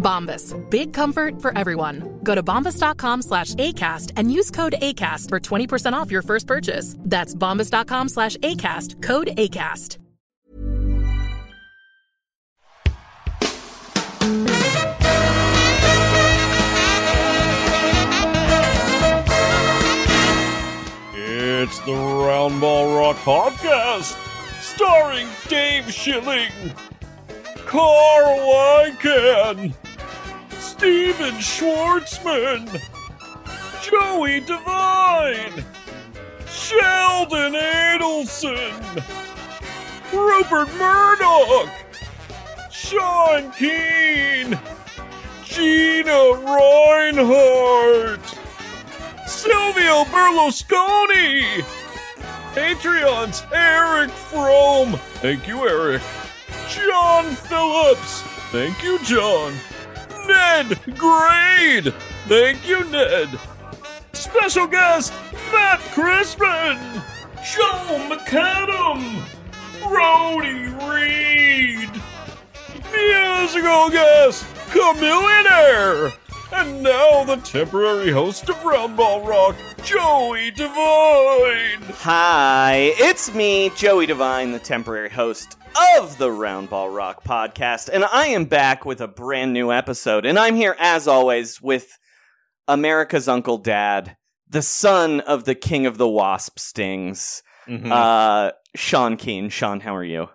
Bombas. Big comfort for everyone. Go to bombas.com slash ACAST and use code ACAST for 20% off your first purchase. That's bombas.com slash ACAST. Code ACAST. It's the Roundball Rock Podcast, starring Dave Schilling, Carl Icahn, Stephen Schwarzman, Joey Devine, Sheldon Adelson, Rupert Murdoch, Sean Keane, Gina Rinehart, Silvio Berlusconi, Patreons Eric Fromm, thank you, Eric, John Phillips, thank you, John, Ned Grade, thank you, Ned, special guest Matt Christman, Joe McAdam, Brody Reed, musical guest Chamillionaire. And now the temporary host of Roundball Rock, Joey Devine. Hi, it's me, Joey Devine, the temporary host of the Roundball Rock podcast, and I am back with a brand new episode. And I'm here, as always, with America's Uncle Dad, the son of the King of the Wasp Stings, Mm-hmm. uh, Sean Keane. Sean, how are you?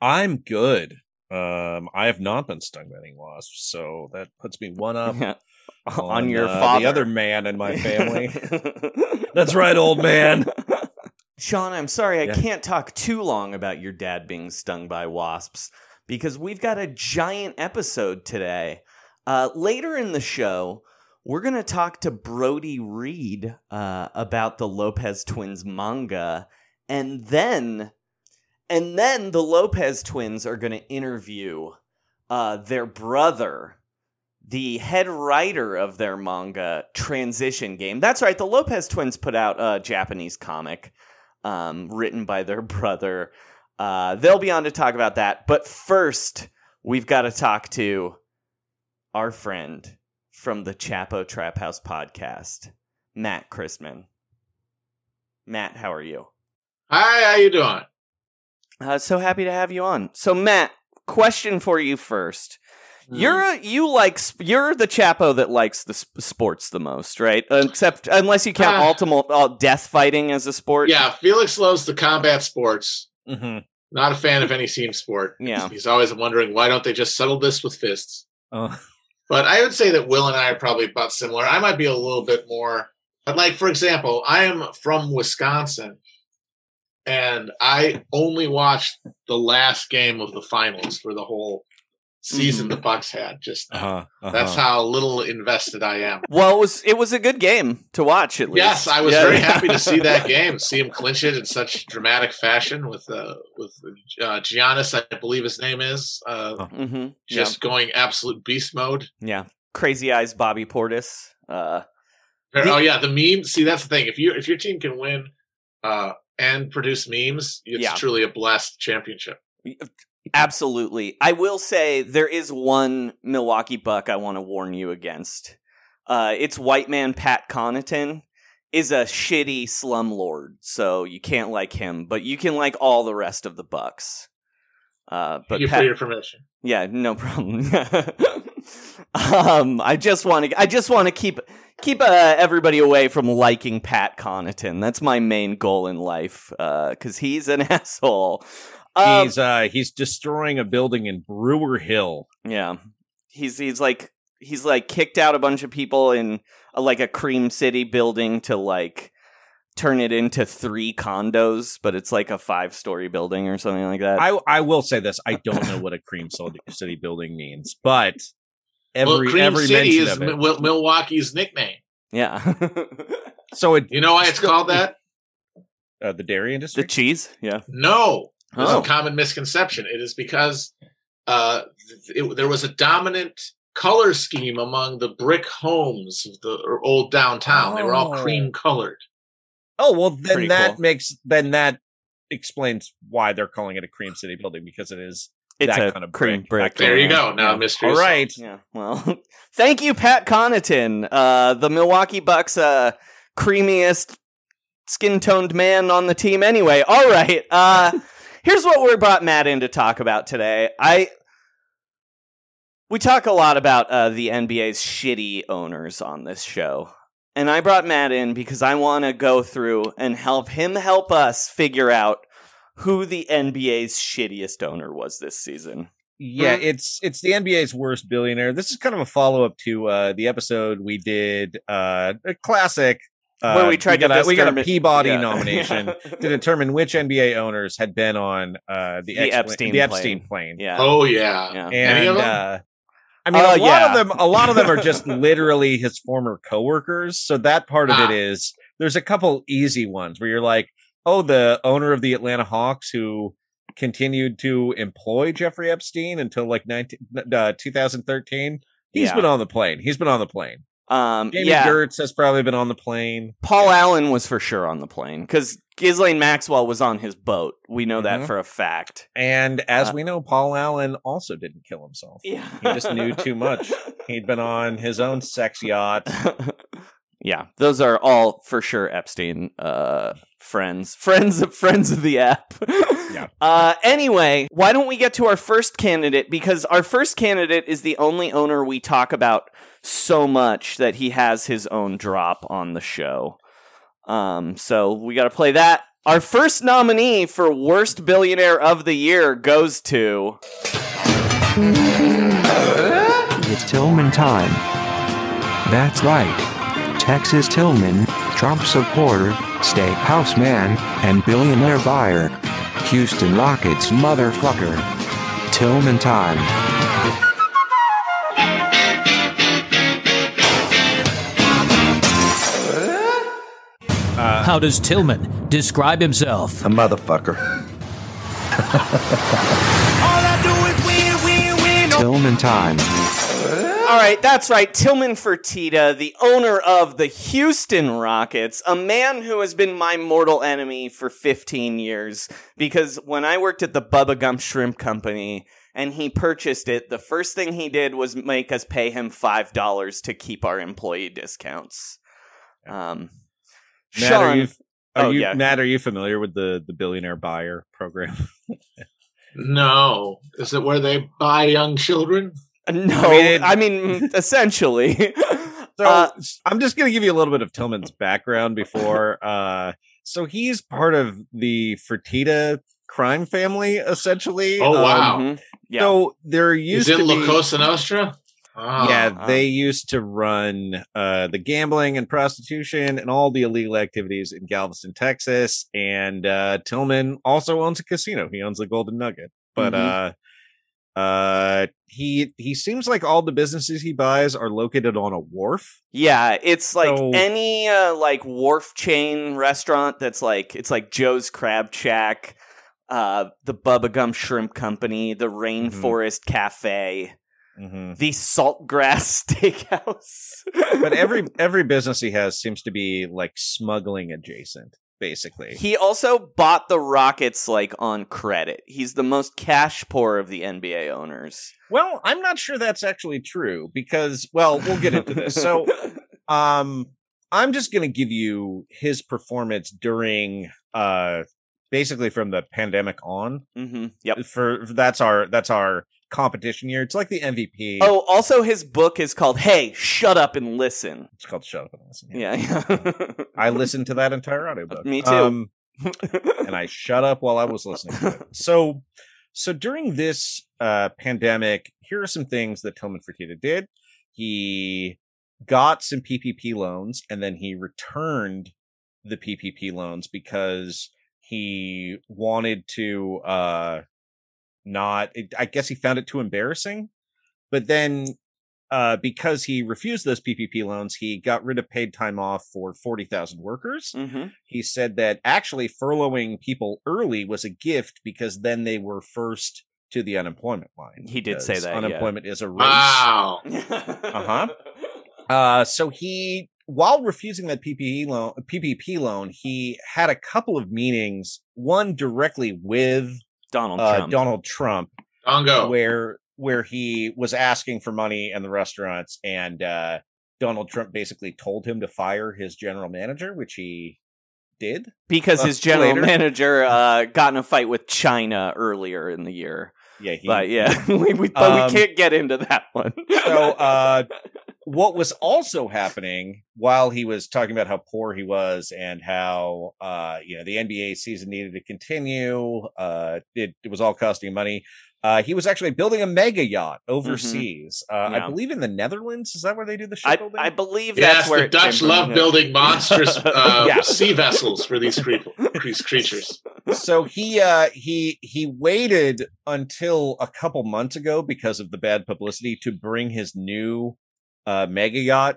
I'm good. Um, I have not been stung by any wasps, so that puts me one up on, your uh, father, the other man in my family. That's right, old man. Sean, I'm sorry I can't talk too long about your dad being stung by wasps because we've got a giant episode today. Uh, later in the show, we're going to talk to Brody Reed uh, about the Lopez twins manga, and then, and then the Lopez twins are going to interview uh, their brother, the head writer of their manga Transition Game. That's right, the Lopez twins put out a Japanese comic um, written by their brother. Uh, they'll be on to talk about that. But first, we've got to talk to our friend from the Chapo Trap House podcast, Matt Christman. Matt, how are you? Hi, how you doing? Uh, so happy to have you on. So, Matt, question for you first. You're a, you like sp- you're the Chapo that likes the sp- sports the most, right? Except unless you count Ah. ultimate uh, death fighting as a sport. Yeah, Felix loves the combat sports. Mm-hmm. Not a fan of any team sport. Yeah. He's always wondering why don't they just settle this with fists? Uh, But I would say that Will and I are probably about similar. I might be a little bit more. But like, for example, I am from Wisconsin, and I only watched the last game of the finals for the whole season the Bucks had. Just uh-huh, uh-huh. that's how little invested I am. Well, it was it was a good game to watch at least. Yes, I was Yeah. very happy to see that game, see him clinch it in such dramatic fashion with uh, with uh, Giannis, I believe his name is, uh, hmm just going absolute beast mode. yeah. Crazy Eyes Bobby Portis. Uh, oh yeah, the meme. See, that's the thing. If you if your team can win uh, and produce memes, it's Yeah. truly a blessed championship. Absolutely. I will say there is one Milwaukee Buck I want to warn you against. Uh, it's white man Pat Connaughton is a shitty slumlord, so you can't like him, but you can like all the rest of the Bucks. Uh, but you Pat- for your permission. yeah, no problem. um, I just want to. I just want to keep keep uh, everybody away from liking Pat Connaughton. That's my main goal in life because he's an asshole. Um, he's uh he's destroying a building in Brewer Hill. yeah, he's he's like he's like kicked out a bunch of people in a, like a Cream City building to like turn it into three condos, but it's like a five story building or something like that. I I will say this: I don't know what a cream City- city building means, but every well, Cream every City mention is of it. Milwaukee's nickname. yeah, so it You know why it's called that? uh, the dairy industry. the cheese. Yeah. No, this is Oh. a common misconception. It is because uh, it, there was a dominant color scheme among the brick homes of the old downtown. They were all Oh. cream colored. oh well, then Pretty that cool. makes then that explains why they're calling it a cream city building because it is It's that a kind of cream brick. brick. There you go. Now Yeah. mystery. All is right. Yeah. Well, thank you, Pat Connaughton, uh, the Milwaukee Bucks, uh, creamiest skin toned man on the team. Anyway, all right. Uh, here's what we brought Matt in to talk about today. I we talk a lot about uh, the NBA's shitty owners on this show. And I brought Matt in because I want to go through and help him help us figure out who the NBA's shittiest owner was this season. Yeah, it's it's the NBA's worst billionaire. This is kind of a follow up to uh, the episode we did, uh, a classic. Uh, Where we tried to got a, we got a Peabody yeah. nomination to determine which NBA owners had been on uh, the, The X- Epstein the plane. Epstein plane. yeah. Oh yeah. Yeah. Any of and them? uh, I mean, Uh, a lot yeah. of them, a lot of them are just literally his former coworkers. So that part of Ah. it is there's a couple easy ones where you're like, oh, the owner of the Atlanta Hawks who continued to employ Jeffrey Epstein until like 19, uh, 2013. He's Yeah. been on the plane. He's been on the plane. Um, Jami yeah, Gertz has probably been on the plane. Paul Allen was for sure on the plane because Ghislaine Maxwell was on his boat. We know that Mhm. for a fact. And as Uh, we know, Paul Allen also didn't kill himself. Yeah, He just knew too much. He'd been on his own sex yacht. yeah, those are all for sure Epstein uh, friends, friends of friends of the app. Yeah. Uh, anyway, why don't we get to our first candidate? Because our first candidate is the only owner we talk about so much that he has his own drop on the show. Um, so we got to play that. Our first nominee for worst billionaire of the year goes to It's Tillman time. That's right. Texas Tillman, Trump supporter, steakhouse man, and billionaire buyer. Houston Rockets motherfucker. Tillman time. How does Tillman describe himself? A motherfucker. Tillman time. All right, that's right. Tillman Fertitta, the owner of the Houston Rockets, a man who has been my mortal enemy for 15 years. Because when I worked at the Bubba Gump Shrimp Company and he purchased it, the first thing he did was make us pay him $5 to keep our employee discounts. Um, Matt, Sean, are you, are oh, you yeah. Matt, are you familiar with the the billionaire buyer program? No. Is it where they buy young children? no, I I mean, mean, essentially. So Uh, I'm just going to give you a little bit of Tillman's background before. Uh, so he's part of the Fertitta crime family, essentially. Oh, Um, wow. mhm, yeah. So there used He's in to La be. Cosa Nostra? Ah. yeah, Ah. they used to run uh, the gambling and prostitution and all the illegal activities in Galveston, Texas. And uh, Tillman also owns a casino. He owns the Golden Nugget. But Mhm. uh, uh, he he seems like all the businesses he buys are located on a wharf. Yeah, it's like So- any uh, like wharf chain restaurant that's like it's like Joe's Crab Shack, uh, the Bubba Gump Shrimp Company, the Rainforest Cafe, Mhm. the Saltgrass Steakhouse. but every every business he has seems to be like smuggling adjacent basically. He also bought the Rockets like on credit. He's the most cash poor of the NBA owners. Well, I'm not sure that's actually true because, well, we'll get into this. So, um, I'm just going to give you his performance during, uh, basically from the pandemic on. hmm Yep. For that's our that's our competition year. It's like the MVP. Oh, also his book is called "Hey, Shut Up and Listen." it's called Shut Up and Listen. Yeah, yeah. I listened to that entire audiobook. Me too. Um, and I shut up while I was listening to it. So, so during this uh, pandemic, here are some things that Tillman Fertitta did. He got some PPP loans, and then he returned the PPP loans because he wanted to uh, not. I guess he found it too embarrassing. But then uh, because he refused those PPP loans, he got rid of paid time off for 40,000 workers. hmm He said that actually furloughing people early was a gift because then they were first to the unemployment line. He did say because that, yeah. Unemployment is a race. Wow. Uh-huh. Uh, so he, while refusing that PPE loan, PPP loan, he had a couple of meetings. One directly with Donald uh, Trump. Donald Trump, Dongo. where where he was asking for money in the restaurants, and uh, Donald Trump basically told him to fire his general manager, which he did. because uh, his general later. manager uh, got in a fight with China earlier in the year. Yeah, he, but yeah, we, we, but Um, we can't get into that one. so uh what was also happening while he was talking about how poor he was and how uh you know the NBA season needed to continue uh it, it was all costing money uh he was actually building a mega yacht overseas uh Mm-hmm. Yeah. I believe in the Netherlands is that where they do the I, shipbuilding I believe Yes, that's where the it came Dutch from. love building monstrous uh, Yeah. sea vessels for these, cre- these creatures. so he uh he he waited until a couple months ago because of the bad publicity to bring his new uh mega yacht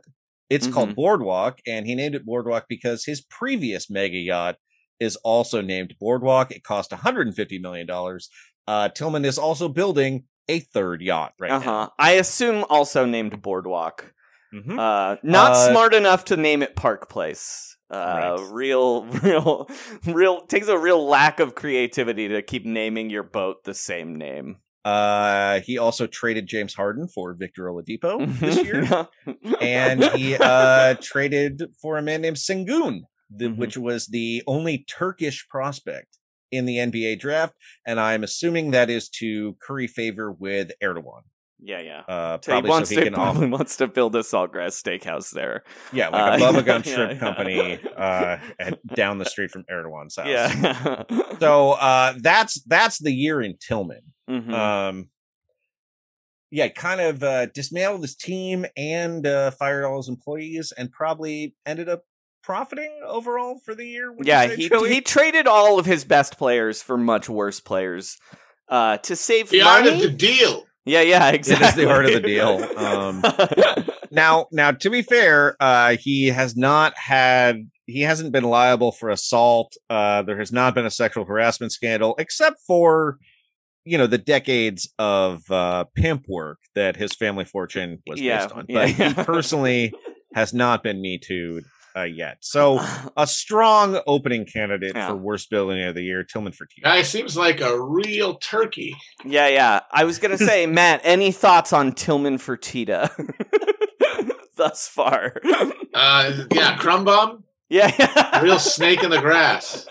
it's called boardwalk and he named it boardwalk because his previous mega yacht is also named boardwalk it cost 150 million dollars uh tillman is also building a third yacht right Uh huh. I assume also named Boardwalk. now Mhm. Uh, not Uh, smart enough to name it Park Place. Uh, Right. real, real, real. Takes a real lack of creativity to keep naming your boat the same name. Uh he also traded james harden for victor oladipo this year and he uh traded for a man named Sengun, the, Mhm. which was the only Turkish prospect in the NBA draft, and I'm assuming that is to curry favor with Erdogan. Yeah, yeah. Uh, So he probably wants so he to can off, probably wants to build a Saltgrass steakhouse there. yeah, like a uh, Bubba Gump yeah, Shrimp yeah. Company uh, at, down the street from Erdogan's house. Yeah. So uh, that's that's the year in Tillman. Mhm. Um, yeah, kind of uh, dismantled his team and uh, fired all his employees, and probably ended up profiting overall for the year. yeah, say, he Joey? he traded all of his best players for much worse players uh, to save The art money. of the deal. Yeah, yeah, exactly. is the heart of the deal. Um, now, now to be fair, uh, he has not had he hasn't been liable for assault. Uh, there has not been a sexual harassment scandal, except for you know the decades of uh, pimp work that his family fortune was Yeah, based on. But yeah. he personally has not been me too uh, yet. So a strong opening candidate Yeah. for worst building of the year, Tillman Fertitta. Guy seems like a real turkey. yeah, yeah. I was gonna say, Matt, any thoughts on Tillman Fertitta thus far? Uh, yeah, crumb bum, yeah, yeah. real snake in the grass.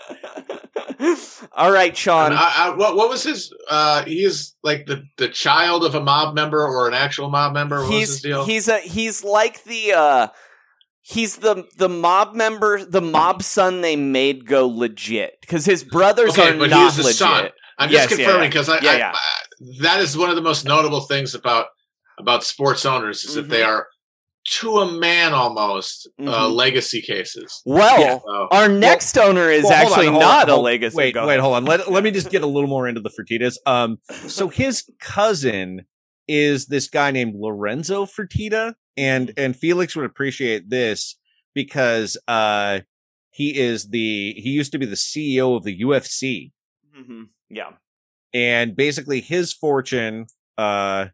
All right, Sean. I, I, what, what was his? Uh, he is like the, the child of a mob member or an actual mob member. What was his he's deal? he's a he's like the uh he's the the mob member the mob son they made go legit because his brothers Okay, are but not he's the legit. son. I'm Yes, just yeah, confirming yeah. because I, Yeah, I, yeah. I- that is one of the most notable things about about sports owners is that they Mm-hmm. are to a man almost uh, Mhm. legacy cases. Well, Yeah. So, our next owner is Well, hold on, actually on, not a legacy. Wait, Go wait, hold on. Let let me just get a little more into the Fertittas. Um, so his cousin is this guy named Lorenzo Fertitta, and Mm-hmm. and Felix would appreciate this because uh he is the he used to be the CEO of the UFC, Mhm. Yeah, and basically his fortune uh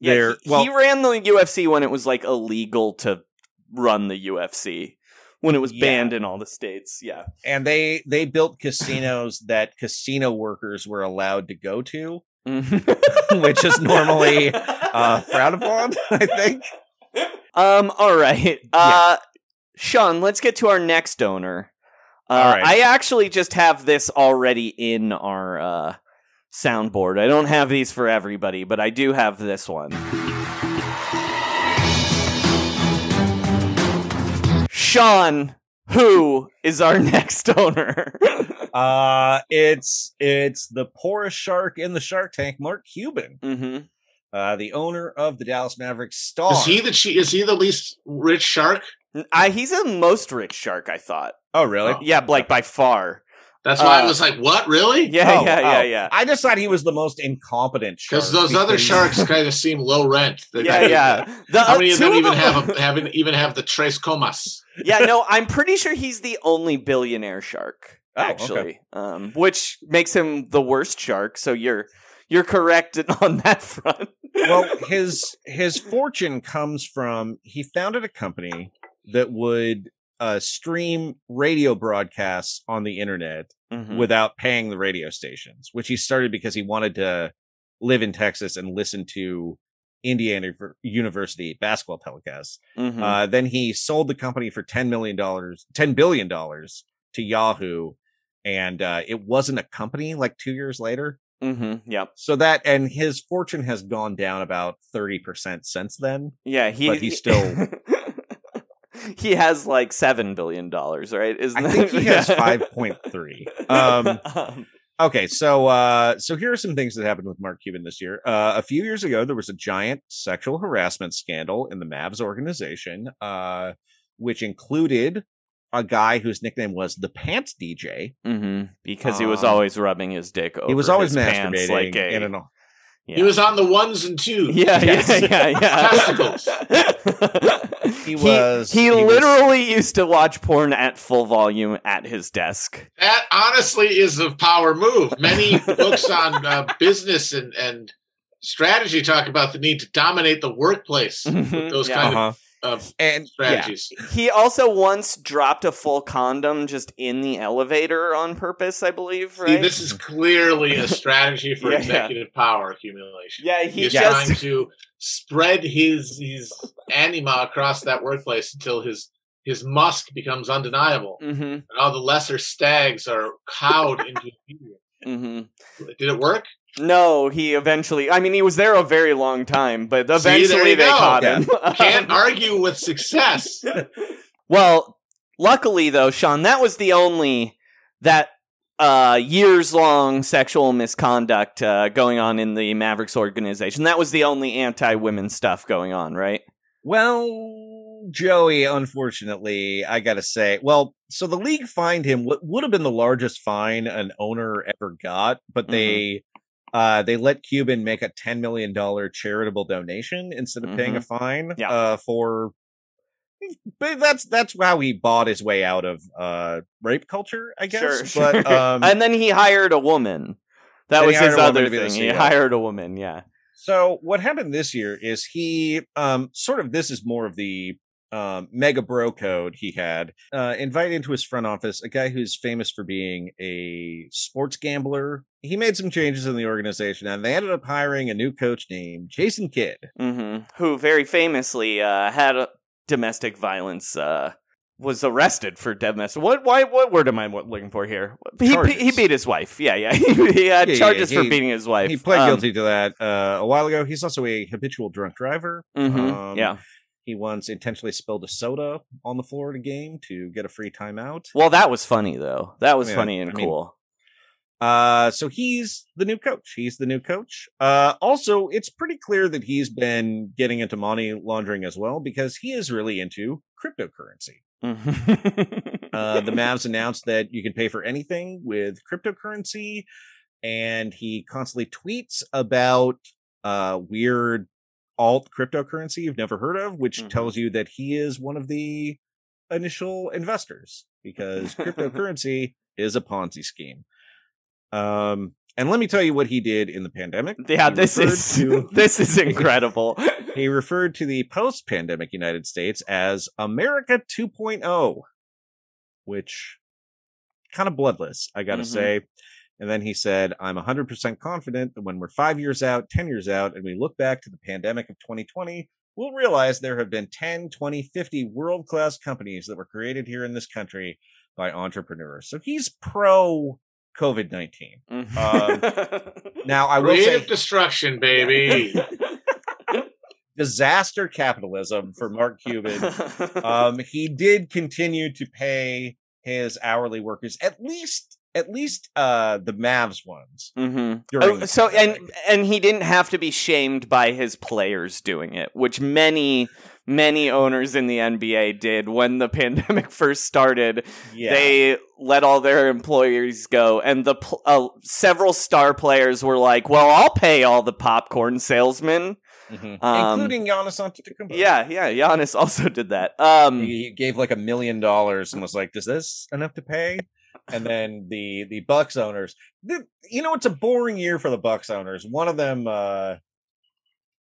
yeah. there he, well he ran the UFC when it was like illegal to run the UFC. when it was Yeah. banned in all the states. Yeah. and they they built casinos that casino workers were allowed to go to, which is normally uh, frowned upon. I think. Um. All right. Uh, Sean, let's get to our next donor. Uh, All right. I actually just have this already in our uh, soundboard. I don't have these for everybody, but I do have this one. Sean, who is our next donor? Uh, it's it's the poorest shark in the Shark Tank, Mark Cuban, mm-hmm. Uh, the owner of the Dallas Mavericks star. Is he the che- is he the least rich shark? I, he's the most rich shark, I thought. oh, really? Yeah, like by far. That's why Uh, I was like, what really? Yeah, Oh, yeah, yeah, oh. yeah. I just thought he was the most incompetent shark. Because those other sharks kind of seem low rent. They Yeah, kinda- yeah. The, How uh, many of them even have a, have even have the tres comas? yeah, no, I'm pretty sure he's the only billionaire shark. Oh, okay. Actually, um, which makes him the worst shark. So you're you're correct on that front. well, his his fortune comes from he founded a company that would uh, stream radio broadcasts on the internet Mhm. without paying the radio stations, which he started because he wanted to live in Texas and listen to Indiana University basketball telecasts. Mhm. Uh, then he sold the company for ten million dollars, ten billion dollars to Yahoo, and uh, it wasn't a company like two years later. Mhm, Yep. So that and his fortune has gone down about thirty percent since then. Yeah. He. But he's still- he has like seven billion dollars, right? Isn't I think he has five point three. Um, Um, okay, so uh, so here are some things that happened with Mark Cuban this year. Uh, a few years ago, there was a giant sexual harassment scandal in the Mavs organization, uh, which included a guy whose nickname was the Pants DJ. mhm, Because he was Um, always rubbing his dick over. he was always his pants masturbating like a, in an yeah. He was on the ones and twos. Yeah, Yes. yeah, yeah, yeah. Testicles. He was- He, he was- literally used to watch porn at full volume at his desk. That honestly is a power move. Many books on uh, business and, and strategy talk about the need to dominate the workplace with those Yeah. kind uh-huh. of, of and yeah. He also once dropped a full condom just in the elevator on purpose, I believe. Right? See, this is clearly a strategy for Yeah, yeah. executive power accumulation. yeah, he He's just trying to spread his his anima across that workplace until his his musk becomes undeniable, hmm and all the lesser stags are cowed into obedience. hmm Did it work? No, he eventually. I mean, he was there a very long time, but eventually you they go. caught Yeah. him. Can't argue with success. Well, luckily though, Sean, that was the only that uh, years long sexual misconduct uh, going on in the Mavericks organization. That was the only anti women stuff going on, right? Well, Joey, unfortunately, I gotta say, well, so the league fined him what would have been the largest fine an owner ever got, but they uh they let Cuban make a ten million dollar charitable donation instead of paying a fine Yeah. uh for but that's that's how he bought his way out of uh rape culture, I guess. Sure, But um and then he hired a woman. That was his other to be the thing. He hired a woman. Yeah. So what happened this year is he um sort of this is more of the um mega bro code he had uh invited into his front office a guy who's famous for being a sports gambler. He made some changes in the organization and they ended up hiring a new coach named Jason Kidd. hmm Who very famously uh, had a domestic violence. Uh, was arrested for domestic. What? Why? What word am I looking for here? He he beat his wife. Yeah, yeah. he had Yeah, yeah, charges for he- beating his wife. He pled Um, guilty to that uh, a while ago. He's also a habitual drunk driver. mhm, Um, yeah. He once intentionally spilled a soda on the floor at a game to get a free timeout. Well, that was funny though. That was Yeah, funny and I mean, cool. Uh, so he's the new coach. He's the new coach. Uh, also, it's pretty clear that he's been getting into money laundering as well because he is really into cryptocurrency. Uh, the Mavs announced that you can pay for anything with cryptocurrency, and he constantly tweets about uh weird alt cryptocurrency you've never heard of, which Mhm. tells you that he is one of the initial investors because cryptocurrency is a Ponzi scheme. Um, and let me tell you what he did in the pandemic. yeah, He this is to- this is incredible. he referred to the post-pandemic United States as America 2.0. which kind of bloodless, I got to Mhm. say. And then he said, I'm 100% confident that when we're five years out, 10 years out, and we look back to the pandemic of 2020, we'll realize there have been 10, 20, 50 world class companies that were created here in this country by entrepreneurs. So he's pro COVID 19. Mhm. Now, I will Creative say destruction, baby. disaster capitalism for Mark Cuban. um, he did continue to pay his hourly workers at least at least uh the Mavs ones. hmm Oh, so and and he didn't have to be shamed by his players doing it, which many many owners in the NBA did when the pandemic first started. Yeah. They let all their employees go, and the pl- uh, several star players were like, "Well, I'll pay all the popcorn salesmen." Mhm. um, including Giannis Antetokounmpo. Yeah, yeah. Giannis also did that. Um, he he gave like a million dollars and was like, "Does this enough to pay?" And then the the Bucks owners, the, you know, it's a boring year for the Bucks owners. One of them, uh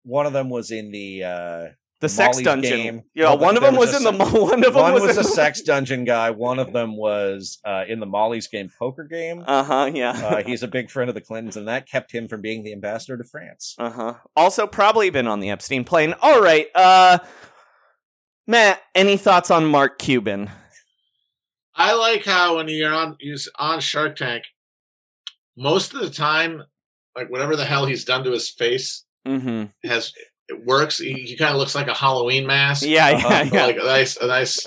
one of them was in the uh the sex Molly's dungeon. game. Yeah, No, one of them was, a in the se- one of them one was, was, a the- sex dungeon guy. One of them was uh, in the Molly's game poker game. Uh huh. Yeah. Uh, he's a big friend of the Clintons, and that kept him from being the ambassador to France. Uh huh. Also, probably been on the Epstein plane. All right. Uh, Matt, any thoughts on Mark Cuban? I like how when you're on he's on Shark Tank, most of the time, like whatever the hell he's done to his face Mm-hmm. has it works. He, he kind of looks like a Halloween mask. Yeah, yeah, Uh-huh. yeah. like a nice, a nice,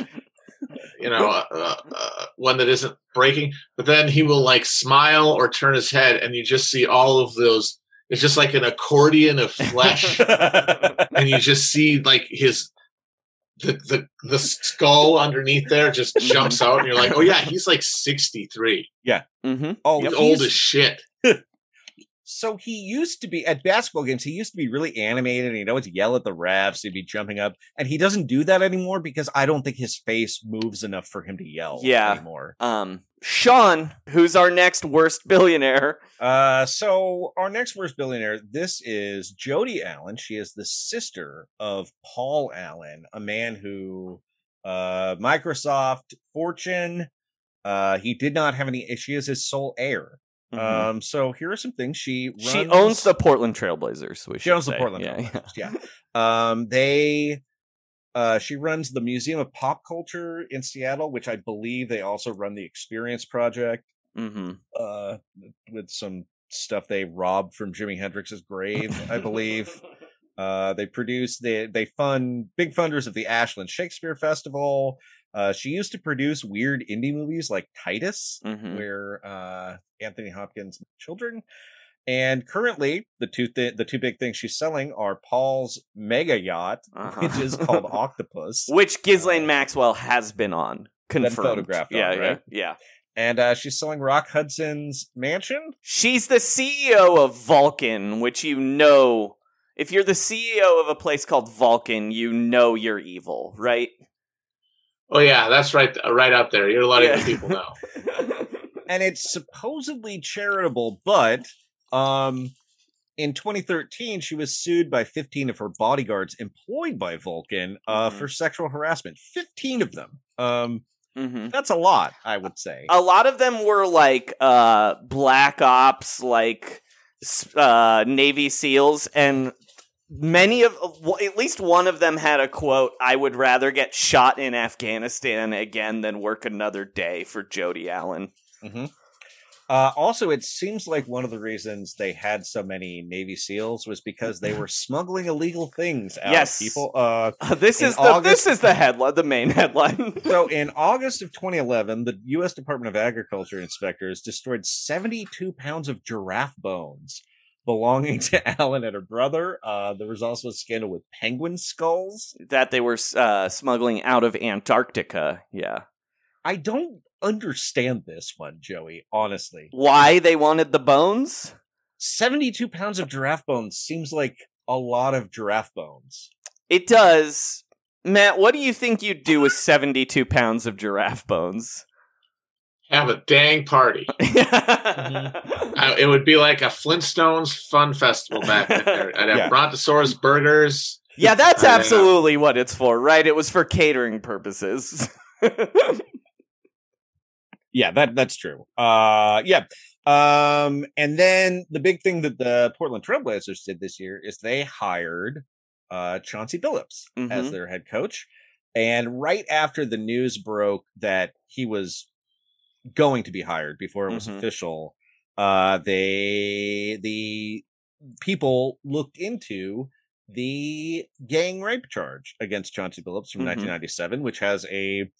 you know, uh, uh, uh, one that isn't breaking. But then he will like smile or turn his head, and you just see all of those. It's just like an accordion of flesh, and you just see like his. The, the the skull underneath there just jumps out, and you're like, "Oh yeah, he's like 63. Yeah. mm-hmm. oh, He's he's- old as shit." so he used to be at basketball games. He used to be really animated, and he'd always yell at the refs. He'd be jumping up, and he doesn't do that anymore because I don't think his face moves enough for him to yell Yeah. anymore. Um, Sean, who's our next worst billionaire? Uh, so our next worst billionaire, this is Jody Allen. She is the sister of Paul Allen, a man who, uh, Microsoft, Fortune. Uh, he did not have any. She is his sole heir. Mhm. Um, so here are some things she runs, she owns the Portland Trailblazers. We She owns the. Portland Yeah, Trail yeah. Yeah. Um, they, uh, she runs the Museum of Pop Culture in Seattle, which I believe they also run the Experience Project. Mm-hmm. Uh, with some stuff they robbed from Jimi Hendrix's grave, I believe. Uh, they produce they they fund big funders of the Ashland Shakespeare Festival. Uh, she used to produce weird indie movies like Titus, Mhm. where uh, Anthony Hopkins children. And currently, the two th- the two big things she's selling are Paul's mega yacht, Uh-huh. which is called Octopus, Which Ghislaine Maxwell has been on. Confirmed. photographed on, yeah, right? yeah, yeah. and uh, she's selling Rock Hudson's mansion. She's the CEO of Vulcan, which you know. If you're the CEO of a place called Vulcan, you know you're evil, right? Oh yeah, that's right, right up there. You're letting Yeah. the people know. and it's supposedly charitable, but um in 2013 she was sued by 15 of her bodyguards employed by Vulcan uh Mhm. for sexual harassment. 15 of them. Um hmm that's a lot, I would say. A lot of them were like uh, black ops, like uh, Navy SEALs, and many of at least one of them had a quote: "I would rather get shot in Afghanistan again than work another day for Jody Allen." Mhm. Uh, also, it seems like one of the reasons they had so many Navy SEALs was because they were smuggling illegal things out. Yes. people. Uh, Uh, this is the August- this is the headline, the main headline. So in August of 2011, the U.S. Department of Agriculture inspectors destroyed 72 pounds of giraffe bones belonging to Allen and her brother. Uh, there was also a scandal with penguin skulls. that they were uh, smuggling out of Antarctica. Yeah, I don't understand this one, Joey. Honestly, why they wanted the bones? 72 pounds of giraffe bones seems like a lot of giraffe bones. It does. Matt, what do you think you'd do with 72 pounds of giraffe bones? Have a dang party. Uh, it would be like a Flintstones fun festival back there. I'd have Yeah. Brontosaurus burgers. yeah, that's absolutely what it's for, right? It was for catering purposes. Yeah, that that's true. Uh yeah. Um and then the big thing that the Portland Trailblazers did this year is they hired uh Chauncey Billups as Mhm. their head coach. And right after the news broke that he was going to be hired before it was Mhm. official, uh they the people looked into the gang rape charge against Chauncey Billups from Mhm. 1997, which has a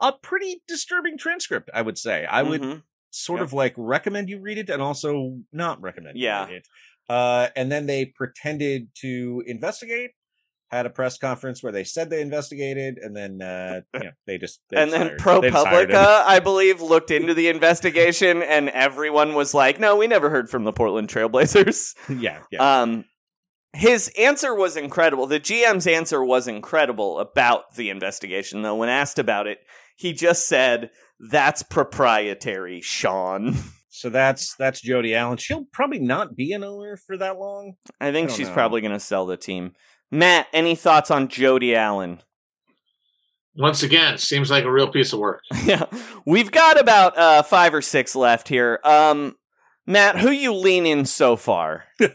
a pretty disturbing transcript, I would say. I would Mhm. sort of like recommend you read it and also not recommend Yeah. you read it. Uh, and then they pretended to investigate, had a press conference where they said they investigated, and then uh, you know, they just they and then hired- they just hired him. ProPublica, I believe, looked into the investigation, and everyone was like, "No, we never heard from the Portland Trailblazers." yeah, yeah. Um, his answer was incredible. The GM's answer was incredible about the investigation, though. When asked about it, he just said, "That's proprietary, Sean." so that's that's Jody Allen. She'll probably not be an owner for that long. I think I she's know. probably going to sell the team. Matt, any thoughts on Jody Allen? Once again, seems like a real piece of work. yeah, we've got about uh, five or six left here. Um, Matt, who you lean in so far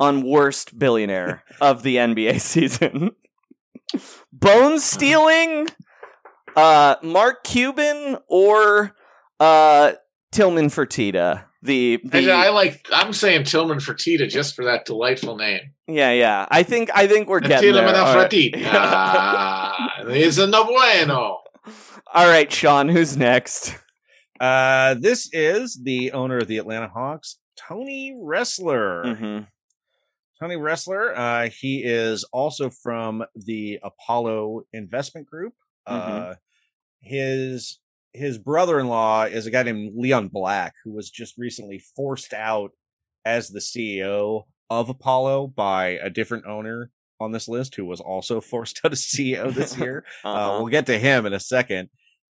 on worst billionaire of the NBA season? Bone stealing, uh, Mark Cuban, or uh, Tillman Fertitta? The, the I like. I'm saying Tillman Fertitta just for that delightful name. yeah, yeah. I think I think we're getting there. Tillman All right. Fertitta. It's a no bueno. All right, Sean, who's next? Uh, this is the owner of the Atlanta Hawks, Tony Ressler. hmm Tony Ressler. Uh, he is also from the Apollo Investment Group. Uh, his his brother-in-law is a guy named Leon Black, who was just recently forced out as the CEO of Apollo by a different owner on this list, who was also forced out as CEO this year. Uh, Uh-huh. we'll get to him in a second.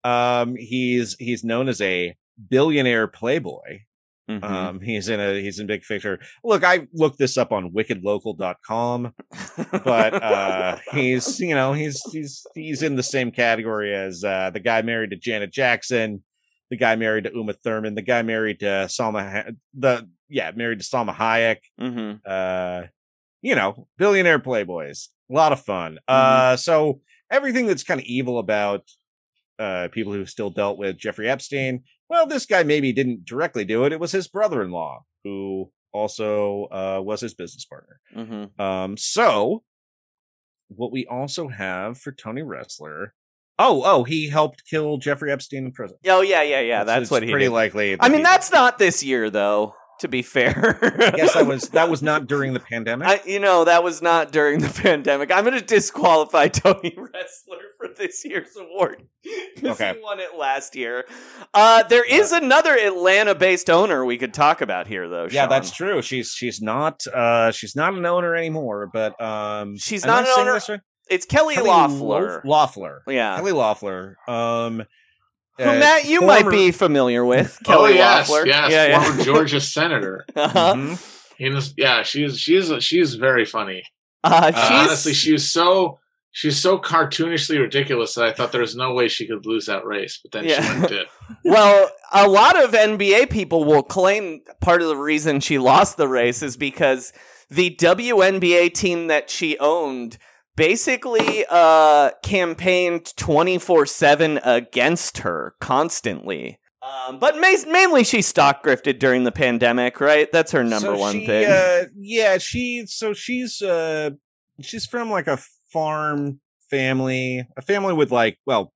Um, he's he's known as a billionaire playboy. Mhm. Um, he's in a he's in big picture. Look, I looked this up on wickedlocal.com, but uh he's you know, he's he's he's in the same category as uh the guy married to Janet Jackson, the guy married to Uma Thurman, the guy married to Salma the yeah, married to Salma Hayek. Mhm. Uh you know, billionaire playboys. A lot of fun. Mm-hmm. Uh so everything that's kind of evil about uh people who still dealt with Jeffrey Epstein. Well, this guy maybe didn't directly do it. It was his brother-in-law who also uh was his business partner. Mhm. Um so what we also have for Tony Ressler. Oh, oh, he helped kill Jeffrey Epstein in prison. Oh yeah, yeah, yeah. It's- That's what he pretty did. likely. I mean, that's not this year, though. To be fair, I guess that was that was not during the pandemic. I, you know, that was not during the pandemic. I'm going to disqualify Tony Ressler for this year's award because Okay. he won it last year. Uh, there is another Atlanta-based owner we could talk about here, though. yeah, that's true. She's she's not uh she's not an owner anymore, but um She's not an owner. It's Kelly, Kelly Loeffler. Loeffler. yeah, Kelly Loeffler. Um who uh, Matt, you might be familiar with oh Kelly yes, Loeffler. yes, yeah, yeah. former Georgia senator. Uh-huh. Mhm. Was, yeah, she's she's she's very funny. Uh, Uh, she's honestly, she was so she's so cartoonishly ridiculous that I thought there was no way she could lose that race, but then Yeah. she went and did. well, a lot of NBA people will claim part of the reason she lost the race is because the WNBA team that she owned basically uh campaigned 24/7 against her constantly. Um, but ma- mainly she stock grifted during the pandemic, right? That's her number So one she, thing. Uh, yeah, she so she's uh she's from like a farm family, a family with like well,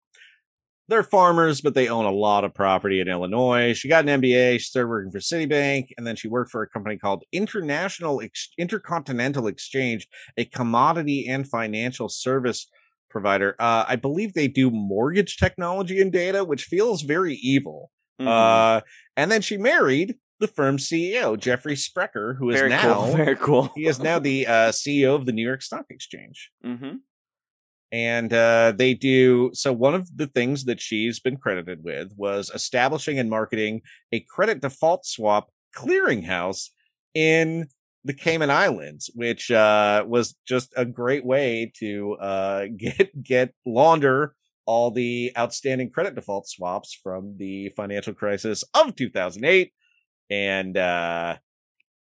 they're farmers, but they own a lot of property in Illinois. She got an MBA. She started working for Citibank, and then she worked for a company called International Ex- Intercontinental Exchange, a commodity and financial service provider. Uh, I believe they do mortgage technology and data, which feels very evil. Mhm. Uh, and then she married the firm's CEO, Jeffrey Sprecher, who is very now cool. Very cool. he is now the uh, CEO of the New York Stock Exchange. hmm And uh, they do so. One of the things that she's been credited with was establishing and marketing a credit default swap clearinghouse in the Cayman Islands, which uh, was just a great way to uh, get get launder all the outstanding credit default swaps from the financial crisis of 2008 and uh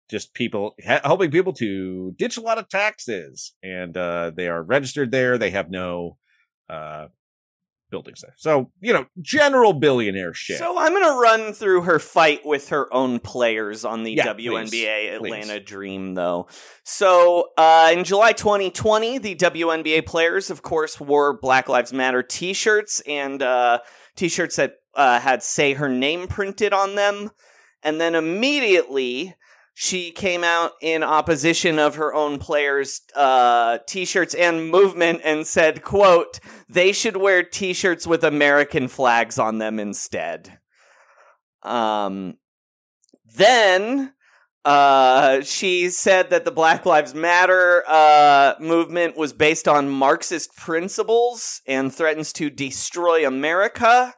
just people helping people to ditch a lot of taxes and uh they are registered there they have no uh buildings there so you know general billionaire shit So I'm gonna run through her fight with her own players on the Yeah, WNBA please, Atlanta Dream, though. So uh, in July 2020, the WNBA players, of course, wore Black Lives Matter T-shirts and uh, T-shirts that uh, had "Say Her Name" printed on them, and then immediately. She came out in opposition of her own players' uh, t-shirts and movement and said, "quote They should wear t-shirts with American flags on them instead." Um, then uh, she said that the Black Lives Matter uh, movement was based on Marxist principles and threatens to destroy America.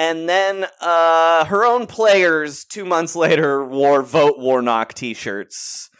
And then uh, her own players, two months later, wore Vote Warnock t shirts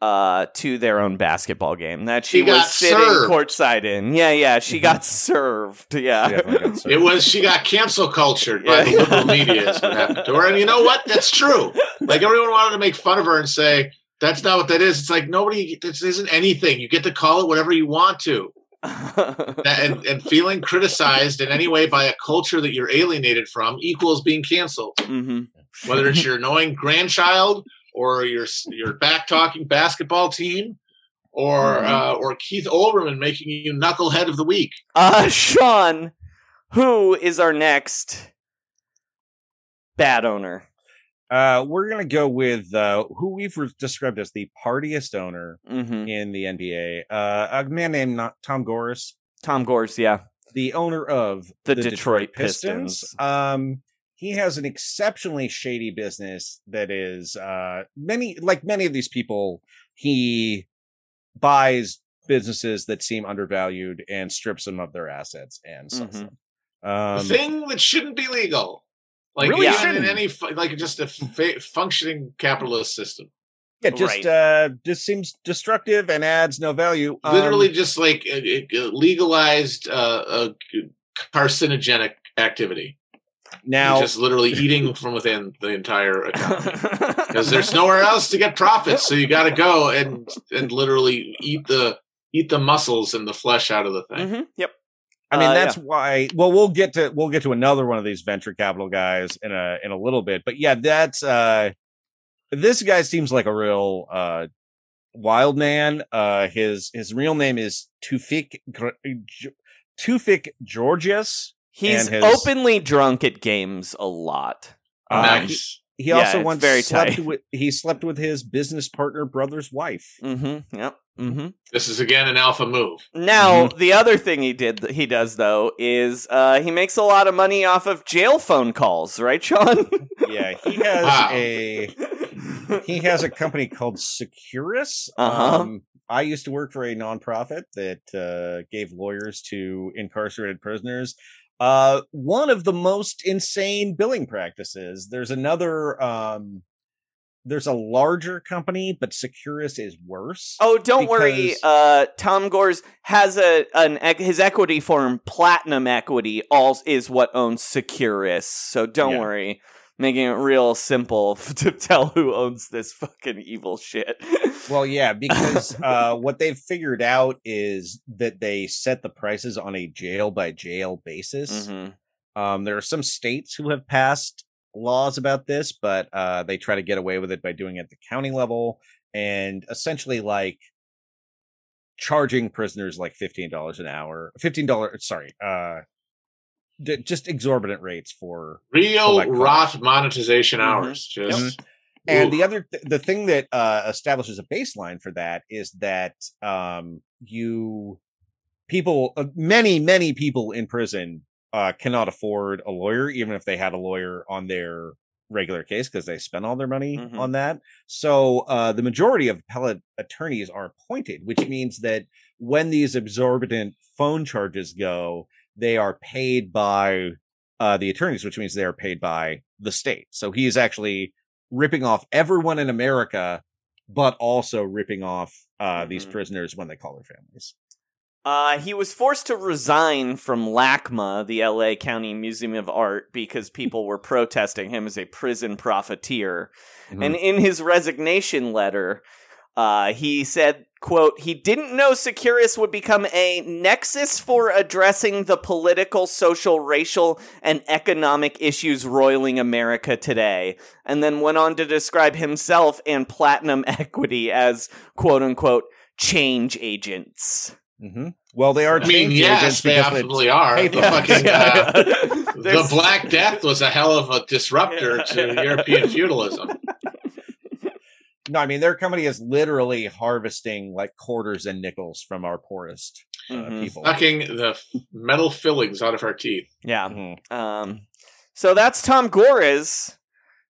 uh, to their own basketball game that she, She was sitting served. courtside in. Yeah, yeah, she got served. Yeah. Got served. It was she got cancel cultured by the liberal media. Is what happened to her, and you know what? That's true. Like everyone wanted to make fun of her and say that's not what that is. It's like nobody. This isn't anything. You get to call it whatever you want to, That- and and feeling criticized in any way by a culture that you're alienated from equals being canceled. hmm Whether it's your annoying grandchild or your your back talking basketball team. Or Mhm. uh, or Keith Olbermann making you knucklehead of the week. Uh, Sean, who is our next bad owner? Uh, we're gonna go with uh, who we've re- described as the partiest owner Mm-hmm. in the NBA. Uh, a man named not Tom Goris, Tom Gores, yeah. the owner of The Detroit Pistons. Um, he has an exceptionally shady business that is uh many like many of these people. He buys businesses that seem undervalued and strips them of their assets and sells Mhm. them. Um, a thing that shouldn't be legal. Like Really even in any like just a fa- functioning capitalist system. yeah, just Right. uh, just seems destructive and adds no value. Um, Literally, just like legalized uh, uh, carcinogenic activity. now just literally eating from within the entire economy because there's nowhere else to get profits. So you got to go and and literally eat the eat the muscles and the flesh out of the thing. hmm Yep. I mean, Uh, that's why. Well, we'll get to we'll get to another one of these venture capital guys in a in a little bit. But yeah, that's uh, this guy seems like a real uh wild man. Uh, his his real name is Tufik Tufik Georgius. He's his- openly drunk at games a lot. Uh, nice. He Yeah, also once very slept tight. with he slept with his business partner brother's wife. Mm-hmm. Yep. Mm-hmm. This is again an alpha move. Now, the other thing he did he does though is uh, he makes a lot of money off of jail phone calls, right, Sean? Yeah, he has Wow. a he has a company called Securus. Uh-huh. Um, I used to work for a nonprofit that uh, gave lawyers to incarcerated prisoners. Uh, one of the most insane billing practices. There's another. Um, there's a larger company, but Securus is worse. Oh, don't worry. Uh, Tom Gores has a an his equity firm, Platinum Equity, all is what owns Securus. So don't Yeah. worry, making it real simple to tell who owns this fucking evil shit. Well, yeah, because uh, what they've figured out is that they set the prices on a jail by jail basis. Mhm. Um, there are some states who have passed laws about this, but uh, they try to get away with it by doing it at the county level and essentially like charging prisoners like fifteen dollars an hour, fifteen dollars. Sorry, uh, d- just exorbitant rates for Real Collect rot monetization Mhm. hours. Just And Ooh. the other th- the thing that uh establishes a baseline for that is that um you people uh, many many people in prison uh cannot afford a lawyer even if they had a lawyer on their regular case because they spent all their money Mhm. on that. So uh the majority of appellate attorneys are appointed, which means that when these exorbitant phone charges go, they are paid by uh the attorneys, which means they are paid by the state. So he is actually ripping off everyone in America, but also ripping off uh, these Mhm. prisoners when they call their families. Uh, he was forced to resign from LACMA, the LA County Museum of Art, because people were protesting him as a prison profiteer. Mm-hmm. And in his resignation letter, uh, he said, quote, he didn't know Securus would become a nexus for addressing the political, social, racial, and economic issues roiling America today. And then went on to describe himself and Platinum Equity as, quote unquote, change agents. Hmm Well, they are. I mean, yes, they absolutely are. The paper- fucking uh, the Black Death was a hell of a disruptor to European feudalism. No, I mean their company is literally harvesting like quarters and nickels from our poorest uh, Mhm. people. Sucking the metal fillings out of our teeth. Yeah. Mhm. Um, so that's Tom Gores.